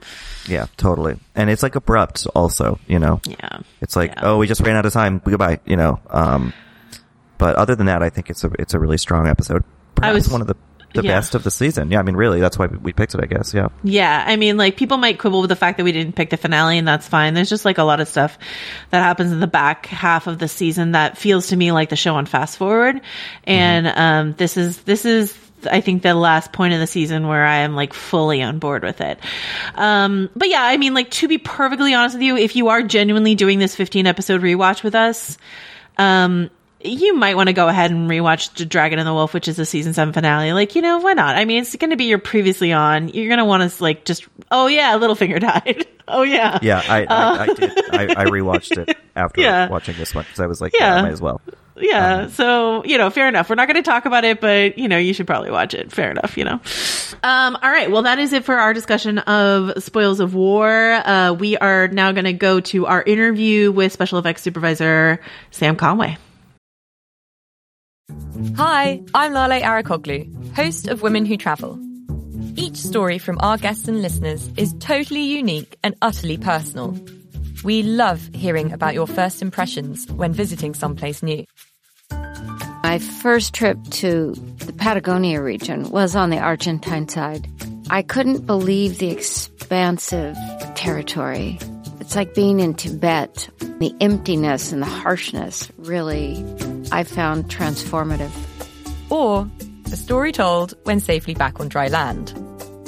Speaker 3: yeah, totally. And it's like abrupt, also. You know,
Speaker 2: yeah
Speaker 3: it's like,
Speaker 2: Yeah.
Speaker 3: oh, we just ran out of time. Goodbye. You know. Um, but other than that, I think it's a it's a really strong episode. Perhaps
Speaker 2: was-
Speaker 3: one of the the
Speaker 2: yeah.
Speaker 3: best of the season. Yeah, I mean, really, that's why we picked it. I guess. Yeah.
Speaker 2: Yeah, I mean, like people might quibble with the fact that we didn't pick the finale, and that's fine. There's just like a lot of stuff that happens in the back half of the season that feels to me like the show on fast forward, and um, this is this is. I think the last point of the season where I am like fully on board with it. Um, but yeah, I mean, like to be perfectly honest with you, if you are genuinely doing this 15 episode rewatch with us, um, you might want to go ahead and rewatch The Dragon and the Wolf, which is the season seven finale. Like, you know, why not? I mean, it's going to be your previously on. You're going to want to like just, oh yeah, Littlefinger died. oh yeah.
Speaker 3: Yeah, I I, I did. I, I rewatched it after
Speaker 2: Yeah.
Speaker 3: watching this one because I was like, yeah,
Speaker 2: Yeah.
Speaker 3: I might as well.
Speaker 2: Yeah. So, you know, fair enough. We're not going to talk about it, but, you know, you should probably watch it. Fair enough, you know. Um, all right. Well, that is it for our discussion of Spoils of War. Uh, we are now going to go to our interview with Special Effects Supervisor Sam Conway.
Speaker 4: Hi, I'm Lale Arikoglu, host of Women Who Travel. Each story from our guests and listeners is totally unique and utterly personal. We love hearing about your first impressions when visiting someplace new.
Speaker 5: My first trip to the Patagonia region was on the Argentine side. I couldn't believe the expansive territory. It's like being in Tibet. The emptiness and the harshness really, I found transformative.
Speaker 4: Or a story told when safely back on dry land.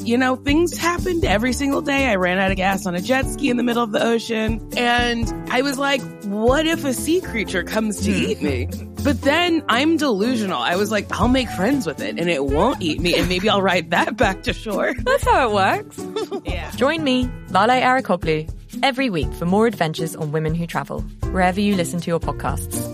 Speaker 6: you know, things happened every single day. I ran out of gas on a jet ski in the middle of the ocean. And I was like, what if a sea creature comes to hmm. eat me? But then I'm delusional. I was like, I'll make friends with it and it won't eat me and maybe I'll ride that back to shore.
Speaker 4: That's how it works.
Speaker 6: yeah.
Speaker 4: Join me, Lale Arikoglu, every week for more adventures on women who travel, wherever you listen to your podcasts.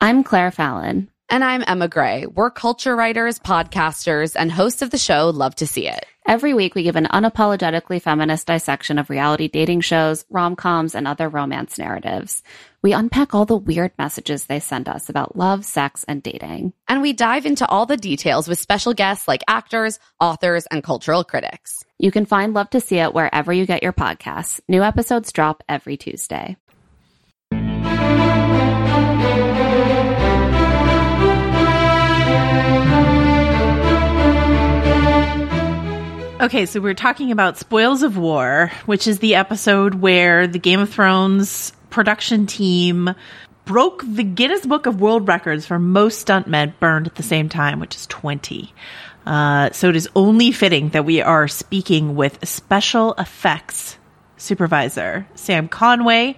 Speaker 7: I'm Claire Fallon.
Speaker 8: And I'm Emma Gray. We're culture writers, podcasters, and hosts of the show Love to See It.
Speaker 7: Every week, we give an unapologetically feminist dissection of reality dating shows, rom coms, and other romance narratives. We unpack all the weird messages they send us about love, sex, and dating.
Speaker 8: And we dive into all the details with special guests like actors, authors, and cultural critics.
Speaker 7: You can find Love to See It wherever you get your podcasts. New episodes drop every Tuesday.
Speaker 2: Okay, so we're talking about Spoils of War, which is the episode where the Game of Thrones production team broke the Guinness Book of World Records for most stuntmen burned at the same time, which is 20. Uh, so it is only fitting that we are speaking with special effects supervisor, Sam Conway.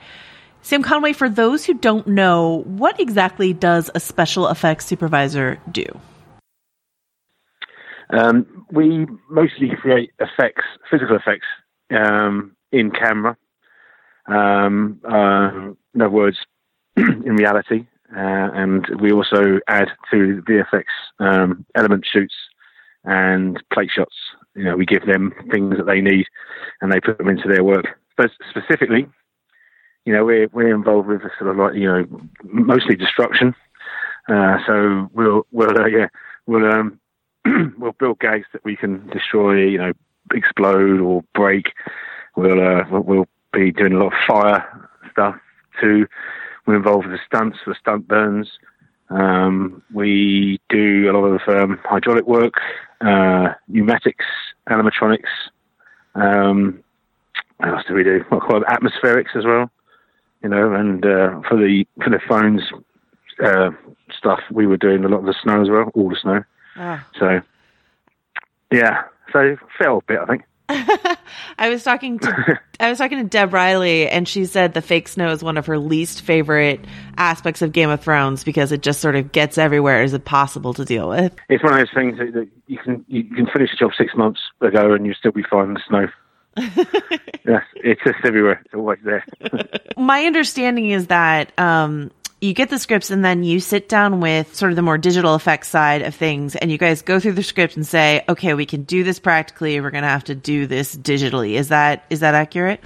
Speaker 2: Sam Conway, for those who don't know, what exactly does a special effects supervisor do?
Speaker 9: Um, we mostly create effects, physical effects, um, in camera. Um, uh, in other words, in reality, uh, and we also add to VFX um, element shoots and plate shots. You know, we give them things that they need, and they put them into their work. But specifically, you know, we're we're involved with sort of like you know mostly destruction. Uh, so we'll we'll uh, yeah we'll um, we'll build gags that we can destroy, you know, explode or break. We'll uh, we'll be doing a lot of fire stuff too. We're involved with the stunts, the stunt burns. Um, we do a lot of um, hydraulic work, uh, pneumatics, animatronics. Um, what else do we do? What call it? Atmospherics as well. You know, and uh, for the for the Thrones uh, stuff, we were doing a lot of the snow as well, all the snow.
Speaker 2: Ah.
Speaker 9: So, yeah, so fell a bit, I think.
Speaker 2: I was talking to I was talking to Deb Riley, and she said the fake snow is one of her least favorite aspects of Game of Thrones because it just sort of gets everywhere. Is it possible to deal with?
Speaker 9: It's one of those things that, that you can you can finish a job six months ago and you still be finding the snow. yes, it's just everywhere. It's always there.
Speaker 2: My understanding is that um, you get the scripts and then you sit down with sort of the more digital effects side of things and you guys go through the script and say, okay, we can do this practically. We're going to have to do this digitally. Is that, is that accurate?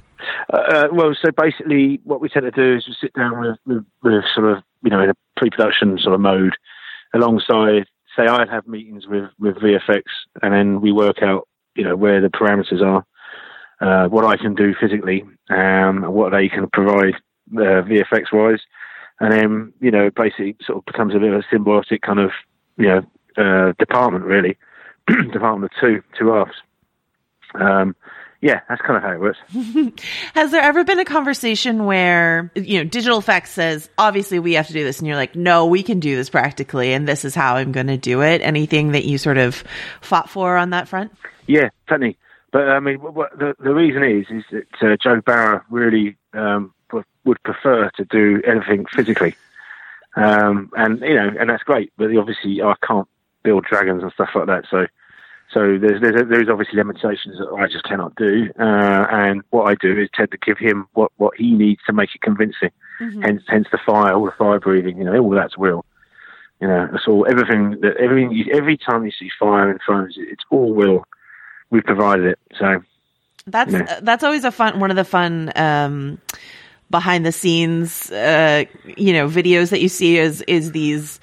Speaker 9: Uh, well, so basically, what we tend to do is we sit down with, with, with sort of, you know, in a pre-production sort of mode, alongside. Say, I'd have meetings with with VFX, and then we work out, you know, where the parameters are, uh, what I can do physically, um, and what they can provide uh, VFX wise, and then you know, basically, sort of becomes a bit of a symbiotic kind of, you know, uh, department really, department of two two halves. Um, yeah, that's kind of how it works.
Speaker 2: Has there ever been a conversation where, you know, digital effects says, obviously we have to do this, and you're like, no, we can do this practically, and this is how I'm going to do it? Anything that you sort of fought for on that front?
Speaker 9: Yeah, plenty. But I mean, what, what the the reason is is that uh, Joe Bauer really um, would, prefer to do anything physically, um, and you know, and that's great. But obviously, I can't build dragons and stuff like that, so. So there's there's, there's obviously limitations that I just cannot do, uh, and what I do is tend to give him what, what he needs to make it convincing.
Speaker 2: Mm-hmm.
Speaker 9: Hence hence the fire, all the fire breathing, you know, all that's real. You know, it's all everything that everything you, every time you see fire in Thrones, it's all real. We've provided it, so
Speaker 2: That's
Speaker 9: Yeah.
Speaker 2: uh, that's always a fun one of the fun um, behind the scenes uh, you know videos that you see is is these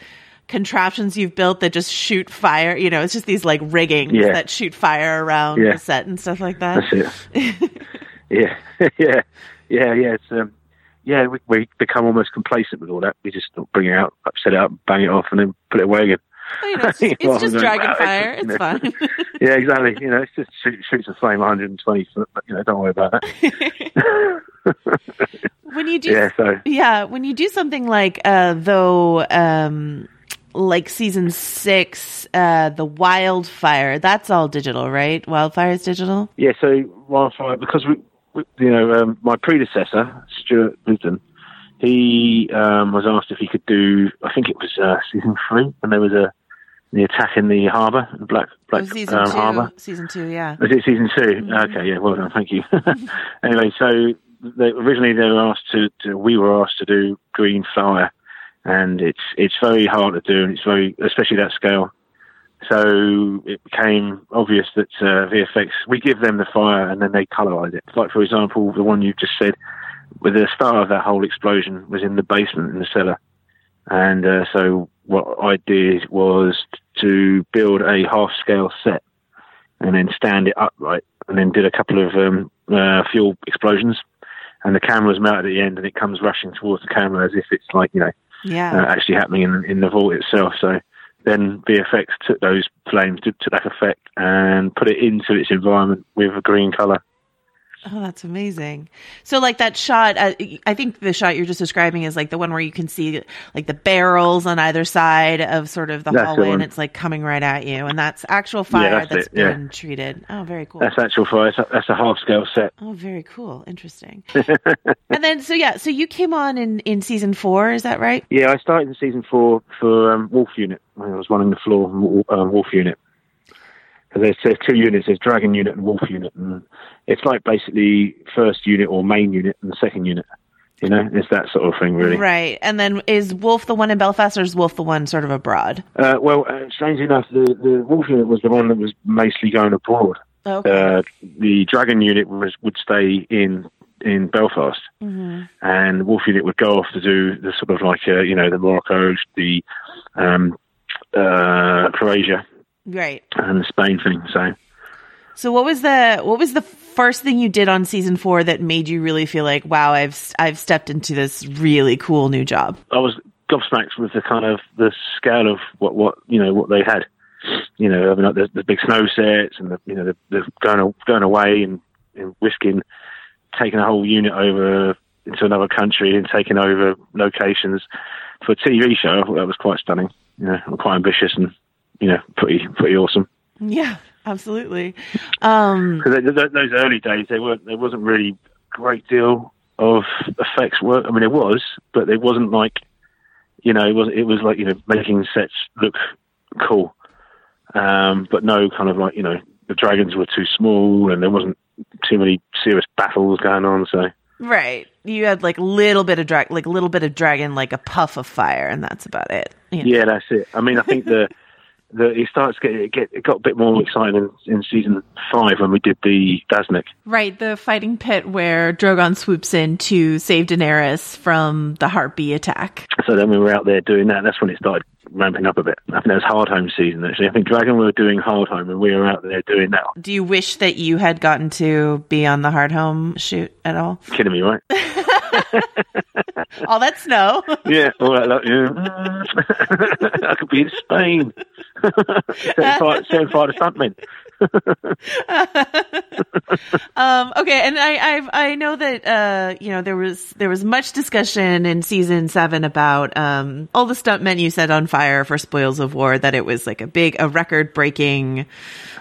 Speaker 2: contraptions you've built that just shoot fire. You know, it's just these like riggings
Speaker 9: Yeah.
Speaker 2: that shoot fire around
Speaker 9: Yeah.
Speaker 2: the set and stuff like that.
Speaker 9: that's it. yeah, yeah, yeah, yeah. It's um, yeah, we, we become almost complacent with all that. We just bring it out, upset it up, bang it off, and then put it away again.
Speaker 2: You know, it's, it's
Speaker 9: Well,
Speaker 2: just dragon fire.
Speaker 9: it's-
Speaker 2: It's fun.
Speaker 9: yeah, exactly. You know, it's just shoot, shoots a flame 120 foot, but you know, don't worry about that.
Speaker 2: when you do
Speaker 9: yeah, so
Speaker 2: Yeah, when you do something like uh though um like season 6 uh the wildfire, that's all digital, right? Wildfire is digital?
Speaker 9: yeah, so wildfire because we, we you know, um, my predecessor Stuart Bluton, he um, was asked if he could do. I think it was uh, season three when there was a the attack in the harbour, the Black Black
Speaker 2: season
Speaker 9: um. Harbour.
Speaker 2: Season two, yeah.
Speaker 9: Was it season 2 Okay, yeah, well done, thank you. anyway, so they, originally they were asked to, to, we were asked to do Green Fire, and it's it's very hard to do, and it's very, especially that scale. So it became obvious that uh, VFX, we give them the fire and then they colorise it. Like, for example, the one you just said, with the start of that whole explosion was in the basement in the cellar. And uh, so what I did was to build a half scale set and then stand it upright and then did a couple of um, uh, fuel explosions. And the camera's mounted at the end and it comes rushing towards the camera as if it's like, you know,
Speaker 2: Yeah.
Speaker 9: uh, actually happening in, in the vault itself. So then VFX took those flames, took, took that effect and put it into its environment with a green colour.
Speaker 2: Oh, that's amazing. So, like that shot, uh, I think the shot you're just describing is like the one where you can see like the barrels on either side of sort of the
Speaker 9: That's the
Speaker 2: hallway, and it's like coming right at you, and that's actual fire
Speaker 9: that's
Speaker 2: that's
Speaker 9: it, yeah.
Speaker 2: treated. Oh, very cool.
Speaker 9: That's actual fire. That's a, that's a half scale set.
Speaker 2: Oh, very cool. Interesting. and then, so yeah, so you came on in in season four, is that right?
Speaker 9: Yeah, I started in season four for um, Wolf Unit. I was running the floor um, Wolf Unit. There's, there's two units, there's Dragon Unit and Wolf Unit. And it's like basically first unit or main unit and the second unit. You know, it's that sort of thing, really.
Speaker 2: Right. And then is Wolf the one in Belfast, or is Wolf the one sort of abroad?
Speaker 9: Uh, well, uh, strangely enough, the, the Wolf Unit was the one that was mostly going abroad.
Speaker 2: Okay.
Speaker 9: Uh, the Dragon Unit was would stay in in Belfast,
Speaker 2: hmm
Speaker 9: and Wolf Unit would go off to do the sort of like uh, you know the Morocco, the um, uh, Croatia,
Speaker 2: Right.
Speaker 9: and the Spain thing. So
Speaker 2: So what was the what was the first thing you did on season four that made you really feel like, wow, I've I've stepped into this really cool new job?
Speaker 9: I was gobsmacked with the kind of the scale of what what you know what they had. You know, I mean, like the, the big snow sets and the you know the, the going going away and, and risking taking a whole unit over into another country and taking over locations for a TV show. I thought that was quite stunning. You know, quite ambitious and you know pretty pretty awesome.
Speaker 2: Yeah, absolutely. Um,
Speaker 9: Because those early days, there weren't there wasn't really a great deal of effects work. I mean, it was, but it wasn't like you know, it was it was like you know making sets look cool, um, but no kind of like you know the dragons were too small and there wasn't too many serious battles going on. So
Speaker 2: right. You had like little bit of drag, like a little bit of dragon, like a puff of fire, and that's about it. you know?
Speaker 9: yeah, that's it. I mean, I think the the it starts get it, get it got a bit more exciting in, in season five when we did the Daznak.
Speaker 2: Right, the fighting pit where Drogon swoops in to save Daenerys from the Harpy attack.
Speaker 9: So then we were out there doing that. That's when it started ramping up a bit. I think that was Hardhome season actually. I think Dragon were doing Hardhome and we were out there doing that.
Speaker 2: Do you wish that you had gotten to be on the Hardhome shoot at all?
Speaker 9: Kidding me, right?
Speaker 2: all that snow.
Speaker 9: yeah, all that. Like, yeah. I could be in Spain. setting, fire, setting fire to stuntmen.
Speaker 2: um, okay, and I I've, I know that uh, you know there was there was much discussion in season seven about um, all the stuntmen you set on fire for Spoils of War. That it was like a big a record breaking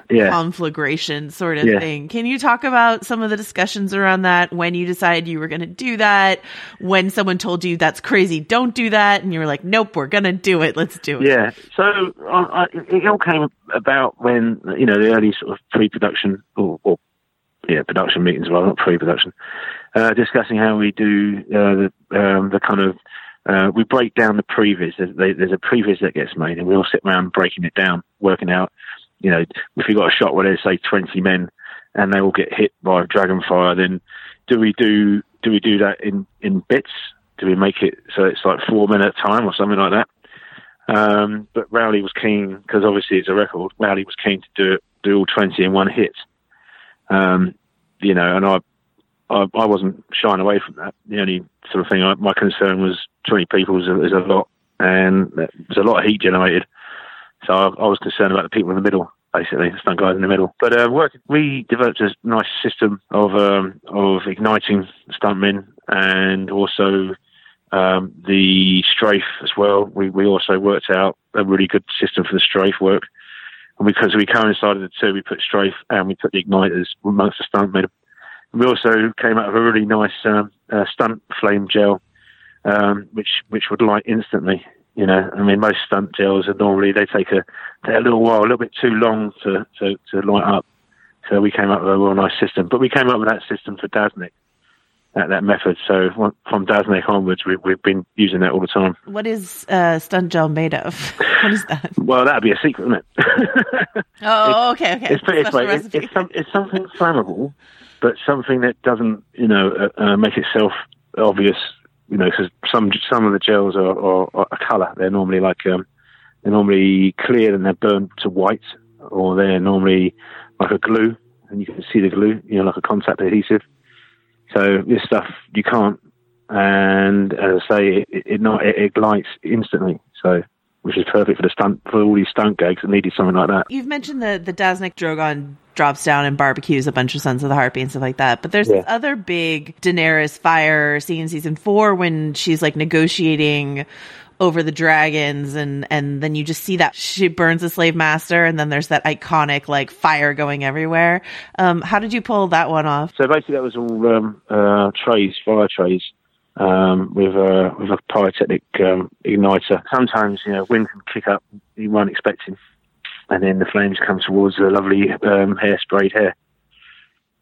Speaker 9: Yeah.
Speaker 2: conflagration sort of
Speaker 9: Yeah.
Speaker 2: thing. Can you talk about some of the discussions around that? When you decided you were going to do that? When someone told you that's crazy, don't do that, and you were like, nope, we're going to do it. Let's do it.
Speaker 9: Yeah. So I, I, it all came about when you know the early sort of pre-production or, or yeah, production meetings, well, not pre-production, uh, discussing how we do uh, the um, the kind of uh, we break down the previs. There's, there's a previs that gets made, and we all sit around breaking it down, working out. You know, if we got a shot where there's say 20 men and they all get hit by dragonfire, then do we do do we do that in in bits? Do we make it so it's like four men at a time or something like that? Um, but Rowley was keen because obviously it's a record. Rowley was keen to do it, do all 20 in one hit. Um, you know, and I, I, I wasn't shying away from that. The only sort of thing, I, my concern was 20 people is a, is a lot, and there's a lot of heat generated. So I, I was concerned about the people in the middle, basically, the stunt guys in the middle. But uh, work, we developed a nice system of um, of igniting stuntmen and also um, the strafe as well. We we also worked out a really good system for the strafe work. And because we coincided the two, we put strafe and we put the igniters amongst the stuntmen. We also came out with a really nice um, uh, stunt flame gel um, which which would light instantly. You know, I mean, most stunt gels are normally they take a take a little while, a little bit too long to to, to light up. So we came up with a real nice system, but we came up with that system for Daznak, that that method. So from Daznak onwards, we, we've been using that all the time.
Speaker 2: What is uh, stunt gel made of? What is that?
Speaker 9: Well, that'd be a secret, wouldn't it?
Speaker 2: Oh, okay, okay.
Speaker 9: it's, it's, like- it's, it's, some, it's something flammable, but something that doesn't, you know, uh, uh, make itself obvious. You know, because some some of the gels are, are, are a colour. They're normally like um, they're normally clear and they're burned to white, or they're normally like a glue, and you can see the glue. You know, like a contact adhesive. So this stuff you can't, and as I say, it, it, not it, it lights instantly. So which is perfect for the stunt for all these stunt gags that needed something like that.
Speaker 2: You've mentioned the the Daznak Drogon drops down and barbecues a bunch of Sons of the Harpy and stuff like that. But there's this other big Daenerys fire scene in season four when she's like negotiating over the dragons and and then you just see that she burns the slave master and then there's that iconic like fire going everywhere. Um, how did you pull that one off?
Speaker 9: So basically, that was all um, uh, trays, fire trays, um, with a with a pyrotechnic um, igniter. Sometimes you know wind can kick up you weren't expecting, and then the flames come towards the lovely um, hairsprayed hair.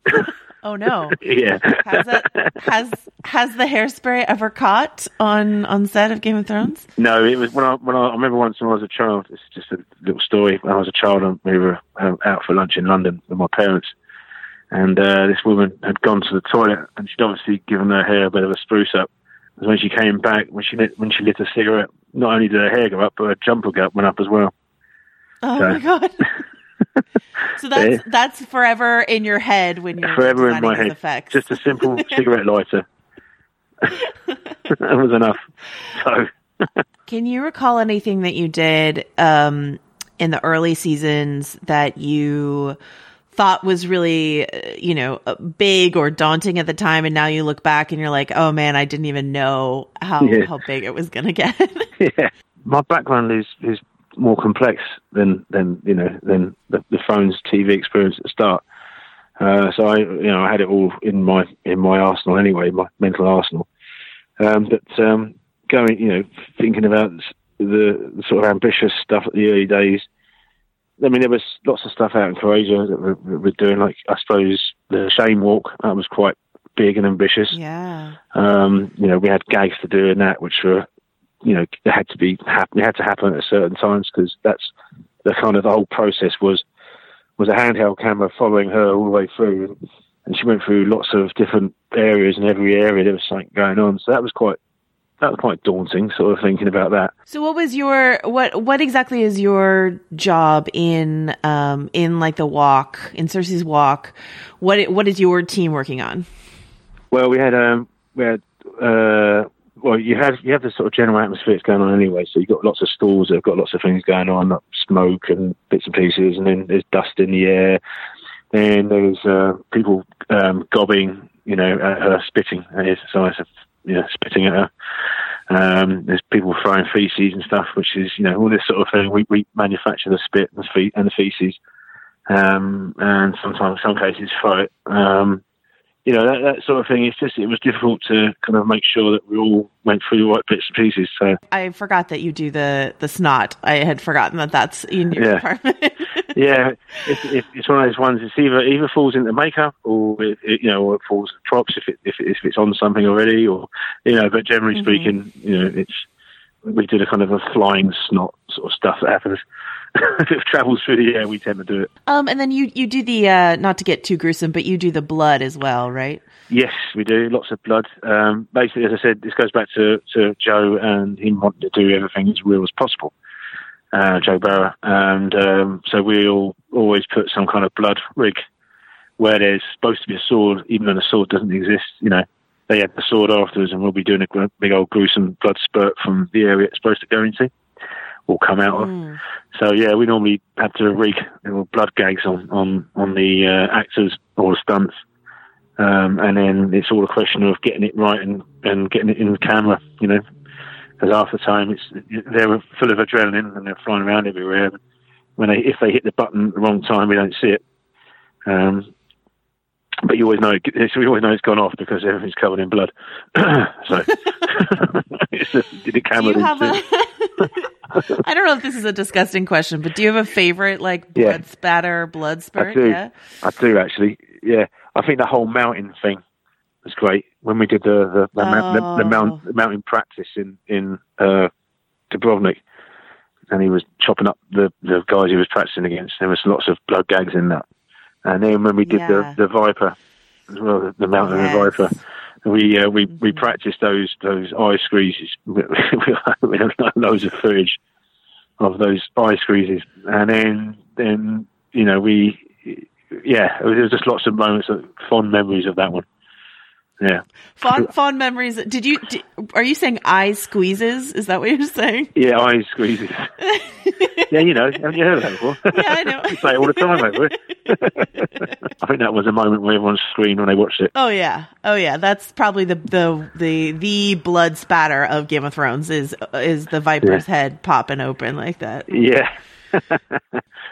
Speaker 2: Oh no.
Speaker 9: yeah.
Speaker 2: Has it has has the hairspray ever caught on on set of Game of Thrones?
Speaker 9: No, it was when I when I, I remember once when I was a child. It's just a little story. When I was a child, and we were um, out for lunch in London with my parents, and uh, this woman had gone to the toilet, and she'd obviously given her hair a bit of a spruce up. And when she came back, when she lit, when she lit a cigarette, not only did her hair go up, but her jumper go up, went up as well.
Speaker 2: Oh
Speaker 9: So-
Speaker 2: my god. so that's that's forever in your head when you're
Speaker 9: Forever in my head,
Speaker 2: effects.
Speaker 9: just a simple cigarette lighter. that was enough. So
Speaker 2: Can you recall anything that you did um, in the early seasons that you thought was really, uh, you know, uh, big or daunting at the time, and now you look back and you're like, oh man, I didn't even know how
Speaker 9: Yeah.
Speaker 2: how big it was gonna get.
Speaker 9: yeah, my background is is more complex than than you know than the, the phone's TV experience at the start. Uh, so I, you know, I had it all in my in my arsenal anyway, my mental arsenal. Um, but um, going, you know, thinking about the, the sort of ambitious stuff at the early days. I mean, there was lots of stuff out in Croatia that we're, we're doing. Like, I suppose the Shame Walk that was quite big and ambitious.
Speaker 2: yeah.
Speaker 9: Um, you know, we had gags to do in that, which were, you know, it had to be hap- they had to happen at certain times because that's the kind of the whole process was was a handheld camera following her all the way through, and she went through lots of different areas, and every area there was something going on. So that was quite that was quite daunting, sort of thinking about that.
Speaker 2: So what was your what what exactly is your job in um in like the walk in Cersei's walk? What what is your team working on?
Speaker 9: Well, we had um, we had uh, well, you have you have the sort of general atmosphere that's going on anyway. So you've got lots of stalls that have got lots of things going on, like smoke and bits and pieces, and then there's dust in the air. and there's uh, people um, gobbing, you know, at her, spitting at his size of, you know, spitting at her. Um, there's people throwing feces and stuff, which is, you know, all this sort of thing. We, we manufacture the spit and the, and the feces, um, and sometimes, in some cases, throw it. Um, you know that, that sort of thing. It's just it was difficult to kind of make sure that we all went through the right bits and pieces. So
Speaker 2: I forgot that you do the the snot. I had forgotten that that's in your
Speaker 9: Yeah.
Speaker 2: department.
Speaker 9: yeah, it's, it's, it's one of those ones. It's either either falls into makeup or it, it, you know, or it falls props if it, if it, if it's on something already, or you know. But generally mm-hmm. speaking, you know, it's we did a kind of a flying snot sort of stuff that happens. if it travels through the air, we tend to do it.
Speaker 2: um, and then you you do the uh, not to get too gruesome, but you do the blood as well, right?
Speaker 9: Yes, we do. Lots of blood. Um, basically, as I said, this goes back to, to Joe and him wanting to do everything as real as possible. Uh, Joe Bauer. And um, so we'll always put some kind of blood rig where there's supposed to be a sword, even though the sword doesn't exist. You know, they had the sword afterwards, and we'll be doing a big old gruesome blood spurt from the area it's supposed to go into or come out of. So yeah, we normally have to rig little blood gags on on on the uh, actors or the stunts, um, and then it's all a question of getting it right and and getting it in the camera. You know, because half the time it's they're full of adrenaline and they're flying around everywhere. When they if they hit the button at the wrong time, we don't see it. Um, but you always know it's, you always know it's gone off because everything's covered in blood. so it's just, the
Speaker 2: Do
Speaker 9: camera.
Speaker 2: you have a? I don't know if this is a disgusting question, but do you have a favorite like blood
Speaker 9: Yeah.
Speaker 2: spatter, blood spurt?
Speaker 9: I do.
Speaker 2: Yeah.
Speaker 9: I do actually. Yeah, I think the whole mountain thing was great when we did the the, the, mount, the, the
Speaker 2: Oh.
Speaker 9: mount, the mountain practice in in uh, Dubrovnik, and he was chopping up the the guys he was practicing against. There was lots of blood gags in that. And then when we did
Speaker 2: Yeah.
Speaker 9: the the Viper as well, the, the mountain
Speaker 2: Yes.
Speaker 9: of the Viper. We uh, we we
Speaker 2: Mhm.
Speaker 9: practiced those those eye squeezes. we had loads of footage of those eye squeezes, and then then you know we yeah there was just lots of moments of fond memories of that one. Yeah,
Speaker 2: Fond fond memories. Did you? Did, are you saying eye squeezes? Is that what you're saying?
Speaker 9: yeah, eye squeezes. yeah, you know, haven't you heard of that before?
Speaker 2: Yeah, I know.
Speaker 9: you say it all the time over. I think that was a moment where everyone screamed when they watched it.
Speaker 2: Oh yeah, oh yeah. That's probably the the the the blood spatter of Game of Thrones is is the Viper's head popping open like that.
Speaker 9: Yeah.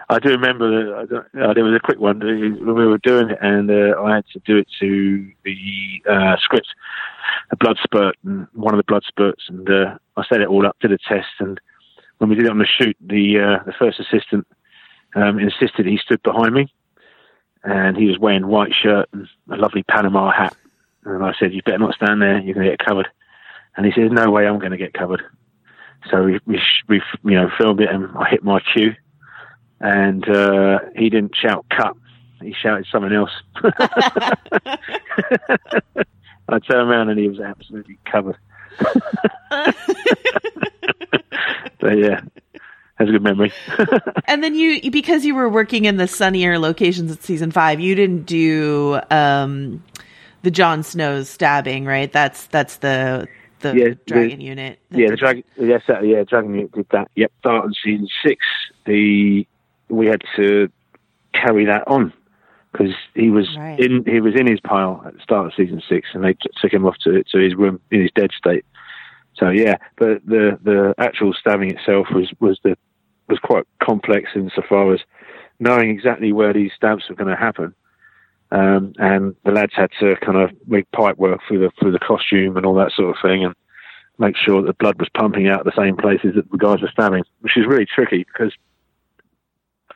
Speaker 9: I do remember that uh, there was a quick one when we were doing it, and uh, I had to do it to the uh, script, a blood spurt, and one of the blood spurts, and uh, I set it all up, did a test, and when we did it on the shoot, the uh, the first assistant um, insisted he stood behind me, and he was wearing white shirt and a lovely Panama hat, and I said, "You better not stand there; you're going to get covered." And he said, "No way, I'm going to get covered." So we, we, we, you know, filmed it, and I hit my cue, and uh, he didn't shout "cut." He shouted something else. I turned around and he was absolutely covered. so yeah, that's a good memory.
Speaker 2: And then you, because you were working in the sunnier locations at season five, you didn't do um, the Jon Snow's stabbing, right? That's that's the the
Speaker 9: Yeah, the-
Speaker 2: dragon unit. that
Speaker 9: yeah, the dragon. Yes, yeah, dragon Unit did that. Yep, started in season six. The we had to carry that on because he was
Speaker 2: Right.
Speaker 9: in he was in his pile at the start of season six, and they t- took him off to to his room in his dead state. So yeah, but the the actual stabbing itself was was the was quite complex insofar as knowing exactly where these stabs were going to happen. Um, and the lads had to kind of make pipe work through the through the costume and all that sort of thing, and make sure that the blood was pumping out the same places that the guys were stabbing, which is really tricky because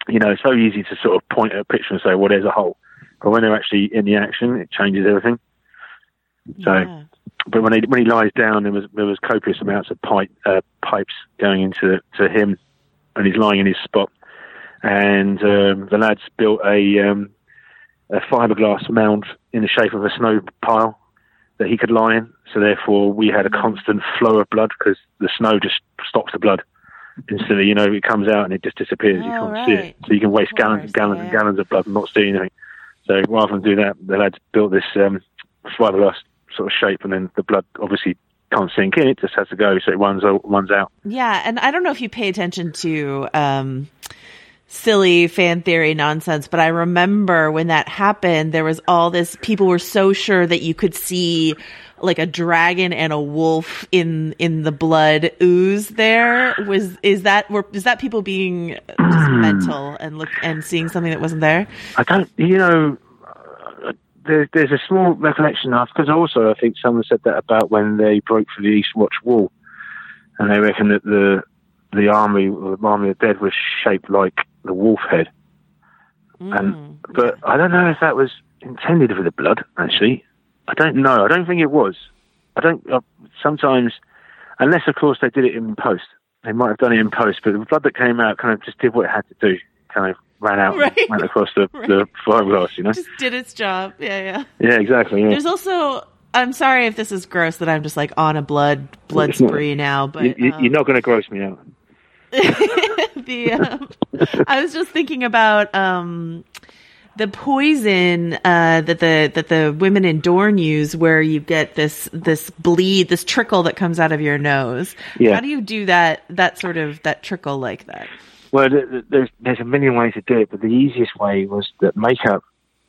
Speaker 9: you know it's so easy to sort of point at a picture and say, "Well, there's a hole," but when they're actually in the action, it changes everything. So,
Speaker 2: Yeah.
Speaker 9: but when he when he lies down, there was there was copious amounts of pipe uh, pipes going into to him, and he's lying in his spot. And um, the lads built a um, a fiberglass mound in the shape of a snow pile that he could lie in. So therefore, we had a constant flow of blood because the snow just stops the blood instantly. You know, it comes out and it just disappears. you
Speaker 2: Oh,
Speaker 9: can't see it, so you can waste
Speaker 2: Of
Speaker 9: gallons and gallons
Speaker 2: yeah.
Speaker 9: and gallons of blood and not see anything. So rather than do that, the lads built this um, fiberglass sort of shape, and then the blood obviously can't sink in; it just has to go, so it runs out, runs out.
Speaker 2: Yeah, and I don't know if you pay attention to um, silly fan theory nonsense, but I remember when that happened, there was all this. People were so sure that you could see like a dragon and a wolf in in the blood ooze. There was is that were is that people being just mental and look and seeing something that wasn't there?
Speaker 9: I don't, you know, uh, there, there's a small recollection of because also I think someone said that about when they broke through the Eastwatch wall, and they reckon that the the army, the army of the dead, was shaped like the wolf head. And
Speaker 2: Mm.
Speaker 9: but I don't know if that was intended for the blood. Actually, I don't know. I don't think it was. I don't. Uh, sometimes, unless of course they did it in post, they might have done it in post. But the blood that came out kind of just did what it had to do. Kind of ran out,
Speaker 2: Right.
Speaker 9: and went across the
Speaker 2: Right.
Speaker 9: the fiberglass. You know.
Speaker 2: just did its job. Yeah, yeah.
Speaker 9: Yeah, exactly. Yeah.
Speaker 2: There's also. I'm sorry if this is gross that I'm just like on a blood blood spree now, but
Speaker 9: you, you, you're not going to gross me out.
Speaker 2: the um, I was just thinking about um, the poison uh, that the that the women in Dorne use, where you get this this bleed, this trickle that comes out of your nose.
Speaker 9: Yeah.
Speaker 2: How do you do that? That sort of that trickle like that.
Speaker 9: Well, th- th- there's there's a million ways to do it, but the easiest way was that makeup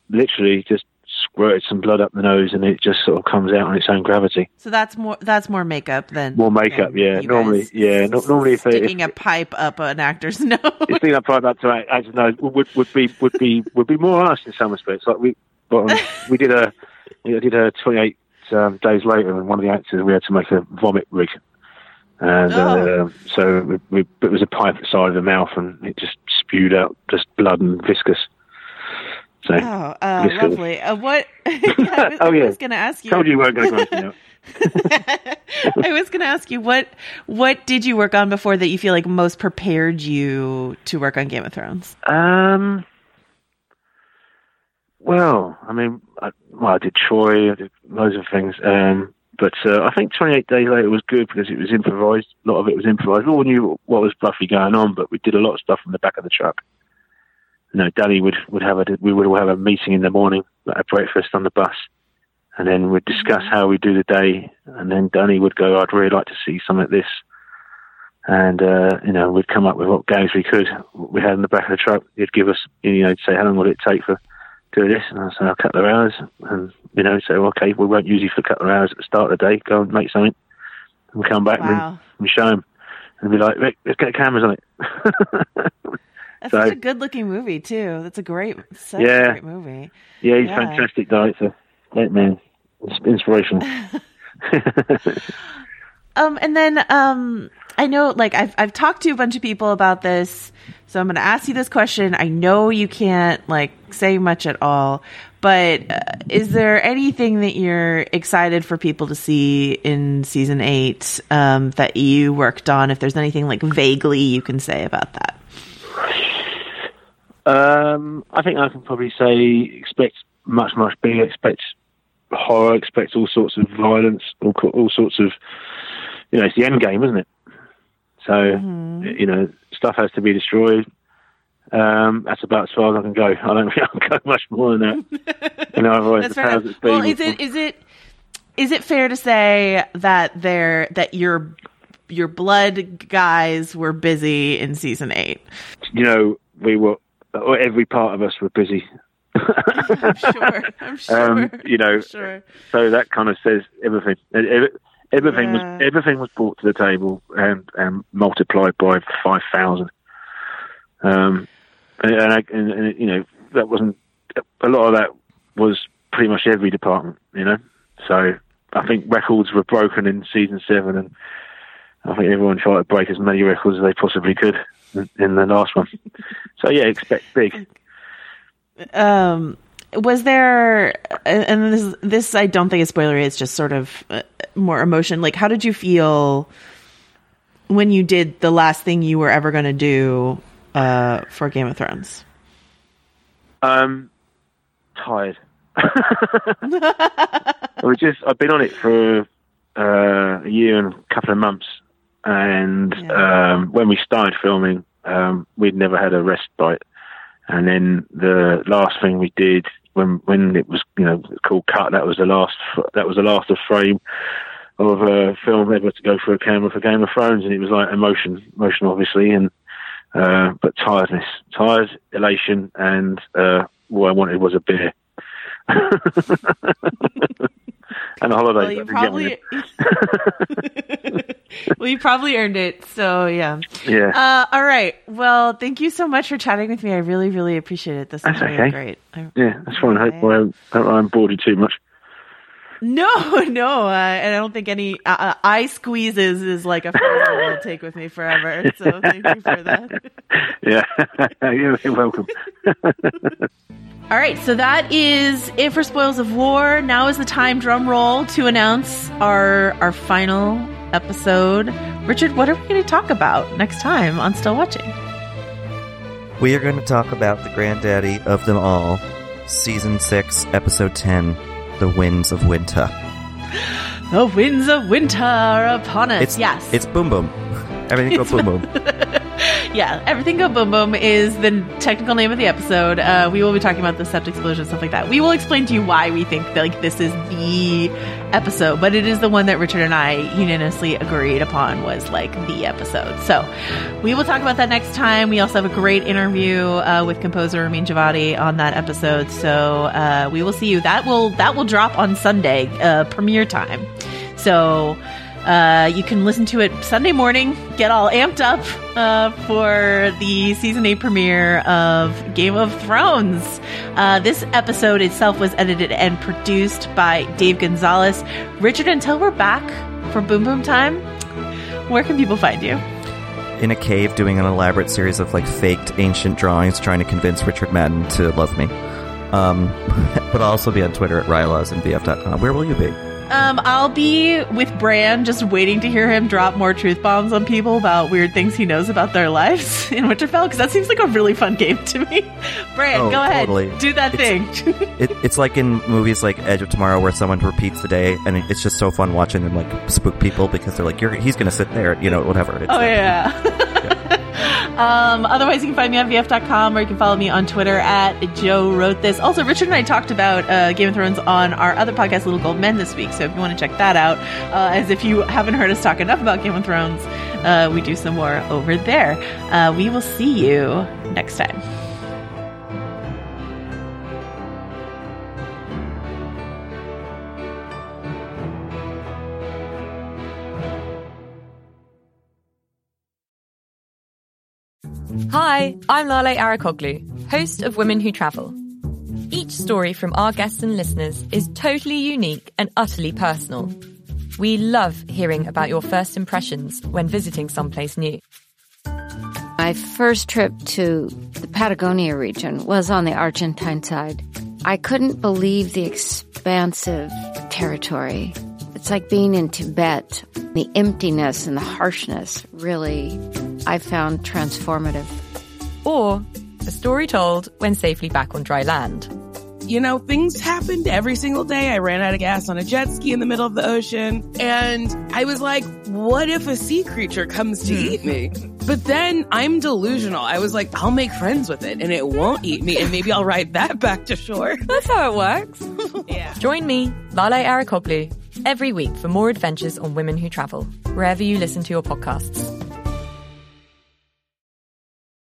Speaker 9: literally just squirted some blood up the nose, and it just sort of comes out on its own gravity.
Speaker 2: So that's more that's more makeup than
Speaker 9: More makeup,
Speaker 2: than
Speaker 9: yeah. Normally, yeah. No, normally, if they if,
Speaker 2: sticking a pipe up an actor's nose.
Speaker 9: thing up right up to an actor's nose would would be would be would be more honest in some respects. Like we But um, we did a we did a 28 um, days later, and one of the actors we had to make a vomit rig, and
Speaker 2: Oh.
Speaker 9: uh, so we, we, it was a pipe at the side of the mouth, and it just spewed out just blood and viscous. So
Speaker 2: Oh, uh, lovely. Uh, what? I was,
Speaker 9: Oh,
Speaker 2: I
Speaker 9: yeah.
Speaker 2: was going to ask you.
Speaker 9: told you you weren't going to go.
Speaker 2: I was going to ask you what what did you work on before that you feel like most prepared you to work on Game of Thrones?
Speaker 9: Um. Well, I mean, I, well, I did Troy, I did loads of things. Um, but uh, I think 28 days later was good because it was improvised. A lot of it was improvised. We all knew what was roughly going on, but we did a lot of stuff from the back of the truck. You know, Danny would, would have a we would have a meeting in the morning at breakfast on the bus, and then we'd discuss how we do the day. And then Danny would go, "I'd really like to see some of this," and uh, you know, we'd come up with what games we could. We had in the back of the truck. He'd give us, you know, he'd say, "How long will it take for do this?" And I'd say, "A couple of hours," and you know, say, "Okay, we won't use you for a couple of hours at the start of the day. Go and make something." And we come back
Speaker 2: Wow.
Speaker 9: and, and show him, and be like, "Rick, let's get cameras on it."
Speaker 2: That's
Speaker 9: So-
Speaker 2: such a good looking movie too. That's a great, such
Speaker 9: Yeah.
Speaker 2: a great movie.
Speaker 9: yeah, he's
Speaker 2: Yeah.
Speaker 9: a fantastic director. Great man. It's inspirational.
Speaker 2: Um, and then um, I know, like I've I've talked to a bunch of people about this, so I'm going to ask you this question. I know you can't like say much at all, but uh, is there anything that you're excited for people to see in season eight um, that you worked on? If there's anything like vaguely you can say about that.
Speaker 9: Um, I think I can probably say expect much, much bigger. Expect horror. Expect all sorts of violence. All, all sorts of, you know, it's the end game, isn't it? So, you know, stuff has to be destroyed. Um, that's about as far as I can go. I don't think I can go much more than that. you know, otherwise
Speaker 2: That's
Speaker 9: the powers that
Speaker 2: Well, is it is it is it fair to say that there that your your blood guys were busy in season eight?
Speaker 9: you know, we were, every part of us were busy.
Speaker 2: I'm sure. I'm sure.
Speaker 9: Um, you know,
Speaker 2: sure.
Speaker 9: so that kind of says everything. Everything
Speaker 2: Yeah.
Speaker 9: was everything was brought to the table and, and multiplied by five thousand. Um, and, and, I, and, and you know that wasn't a lot of that was pretty much every department. You know, so I think records were broken in season seven, and I think everyone tried to break as many records as they possibly could in, the last one. So yeah, expect big.
Speaker 2: um was there and this this I don't think is spoilery it's just sort of uh, more emotion like how did you feel when you did the last thing you were ever going to do uh for Game of Thrones
Speaker 9: Um, tired. I was just I've been on it for uh, a year and a couple of months, and um, when we started filming, um, we'd never had a respite. And then the last thing we did when when it was you know called cut, that was the last that was the last of frame of a film ever to go for a camera for Game of Thrones, and it was like emotion, emotion obviously, and uh, but tiredness, tired, elation, and uh, what I wanted was a beer. and a holiday.
Speaker 2: well you
Speaker 9: but I didn't
Speaker 2: probably well you probably earned it so yeah
Speaker 9: Yeah.
Speaker 2: uh all right well thank you so much for chatting with me I really really appreciate it this
Speaker 9: That's
Speaker 2: is
Speaker 9: okay.
Speaker 2: great I,
Speaker 9: yeah, that's fine. I hope I haven't- I haven't bored you too much.
Speaker 2: No, no, uh, and I don't think any uh, uh, eye squeezes is like a phrase that will take with me forever. So thank you for that.
Speaker 9: Yeah, you're welcome.
Speaker 2: All right, so that is it for Spoils of War. Now is the time, drum roll, to announce our our final episode. Richard, what are we going to talk about next time on Still Watching?
Speaker 3: We are going to talk about the granddaddy of them all, season six, episode ten, "The Winds of Winter."
Speaker 2: The winds of winter are upon us.
Speaker 3: It's
Speaker 2: yes,
Speaker 3: it's boom boom. Everything go boom boom.
Speaker 2: yeah, everything go boom boom is the technical name of the episode. Uh, we will be talking about the septic explosion stuff like that. We will explain to you why we think that, like this is the episode, but it is the one that Richard and I unanimously agreed upon was like the episode. So we will talk about that next time. We also have a great interview uh, with composer Ramin Djawadi on that episode. So uh, we will see you. That will that will drop on Sunday, uh, premiere time. So Uh, you can listen to it Sunday morning, get all amped up uh, for the season 8 premiere of Game of Thrones. Uh, this episode itself was edited and produced by Dave Gonzalez. Richard, until we're back for Boom Boom Time, where can people find you?
Speaker 3: In a cave doing an elaborate series of like faked ancient drawings trying to convince Richard Madden to love me. Um, but I'll also be on Twitter at Rylas and VF.com. Where will you be?
Speaker 2: Um, I'll be with Bran, just waiting to hear him drop more truth bombs on people about weird things he knows about their lives in Winterfell, because that seems like a really fun game to me. Bran,
Speaker 3: Oh,
Speaker 2: go
Speaker 3: totally.
Speaker 2: ahead, do that thing.
Speaker 3: It, it's like in movies like Edge of Tomorrow where someone repeats the day, and it's just so fun watching them like spook people because they're like, "You're he's going to sit there," you know, whatever. It's,
Speaker 2: oh yeah. um, otherwise, you can find me on VF.com or you can follow me on Twitter at Joe Wrote This. Also, Richard and I talked about uh, Game of Thrones on our other podcast, Little Gold Men, this week. So if you want to check that out, uh, as if you haven't heard us talk enough about Game of Thrones, uh, we do some more over there. Uh, we will see you next time.
Speaker 4: Hi, I'm Lale Arikoglu, host of Women Who Travel. Each story from our guests and listeners is totally unique and utterly personal. We love hearing about your first impressions when visiting someplace new.
Speaker 5: My first trip to the Patagonia region was on the Argentine side. I couldn't believe the expansive territory. It's like being in Tibet. The emptiness and the harshness really, I found transformative.
Speaker 4: Or a story told when safely back on dry land.
Speaker 6: You know, things happened every single day. I ran out of gas on a jet ski in the middle of the ocean. And I was like, what if a sea creature comes to hmm. eat me? But then I'm delusional. I was like, I'll make friends with it and it won't eat me. And maybe I'll ride that back to shore.
Speaker 4: That's how it works.
Speaker 6: yeah.
Speaker 4: Join me, Lale Arikoglu, every week for more adventures on women who travel, wherever you listen to your podcasts.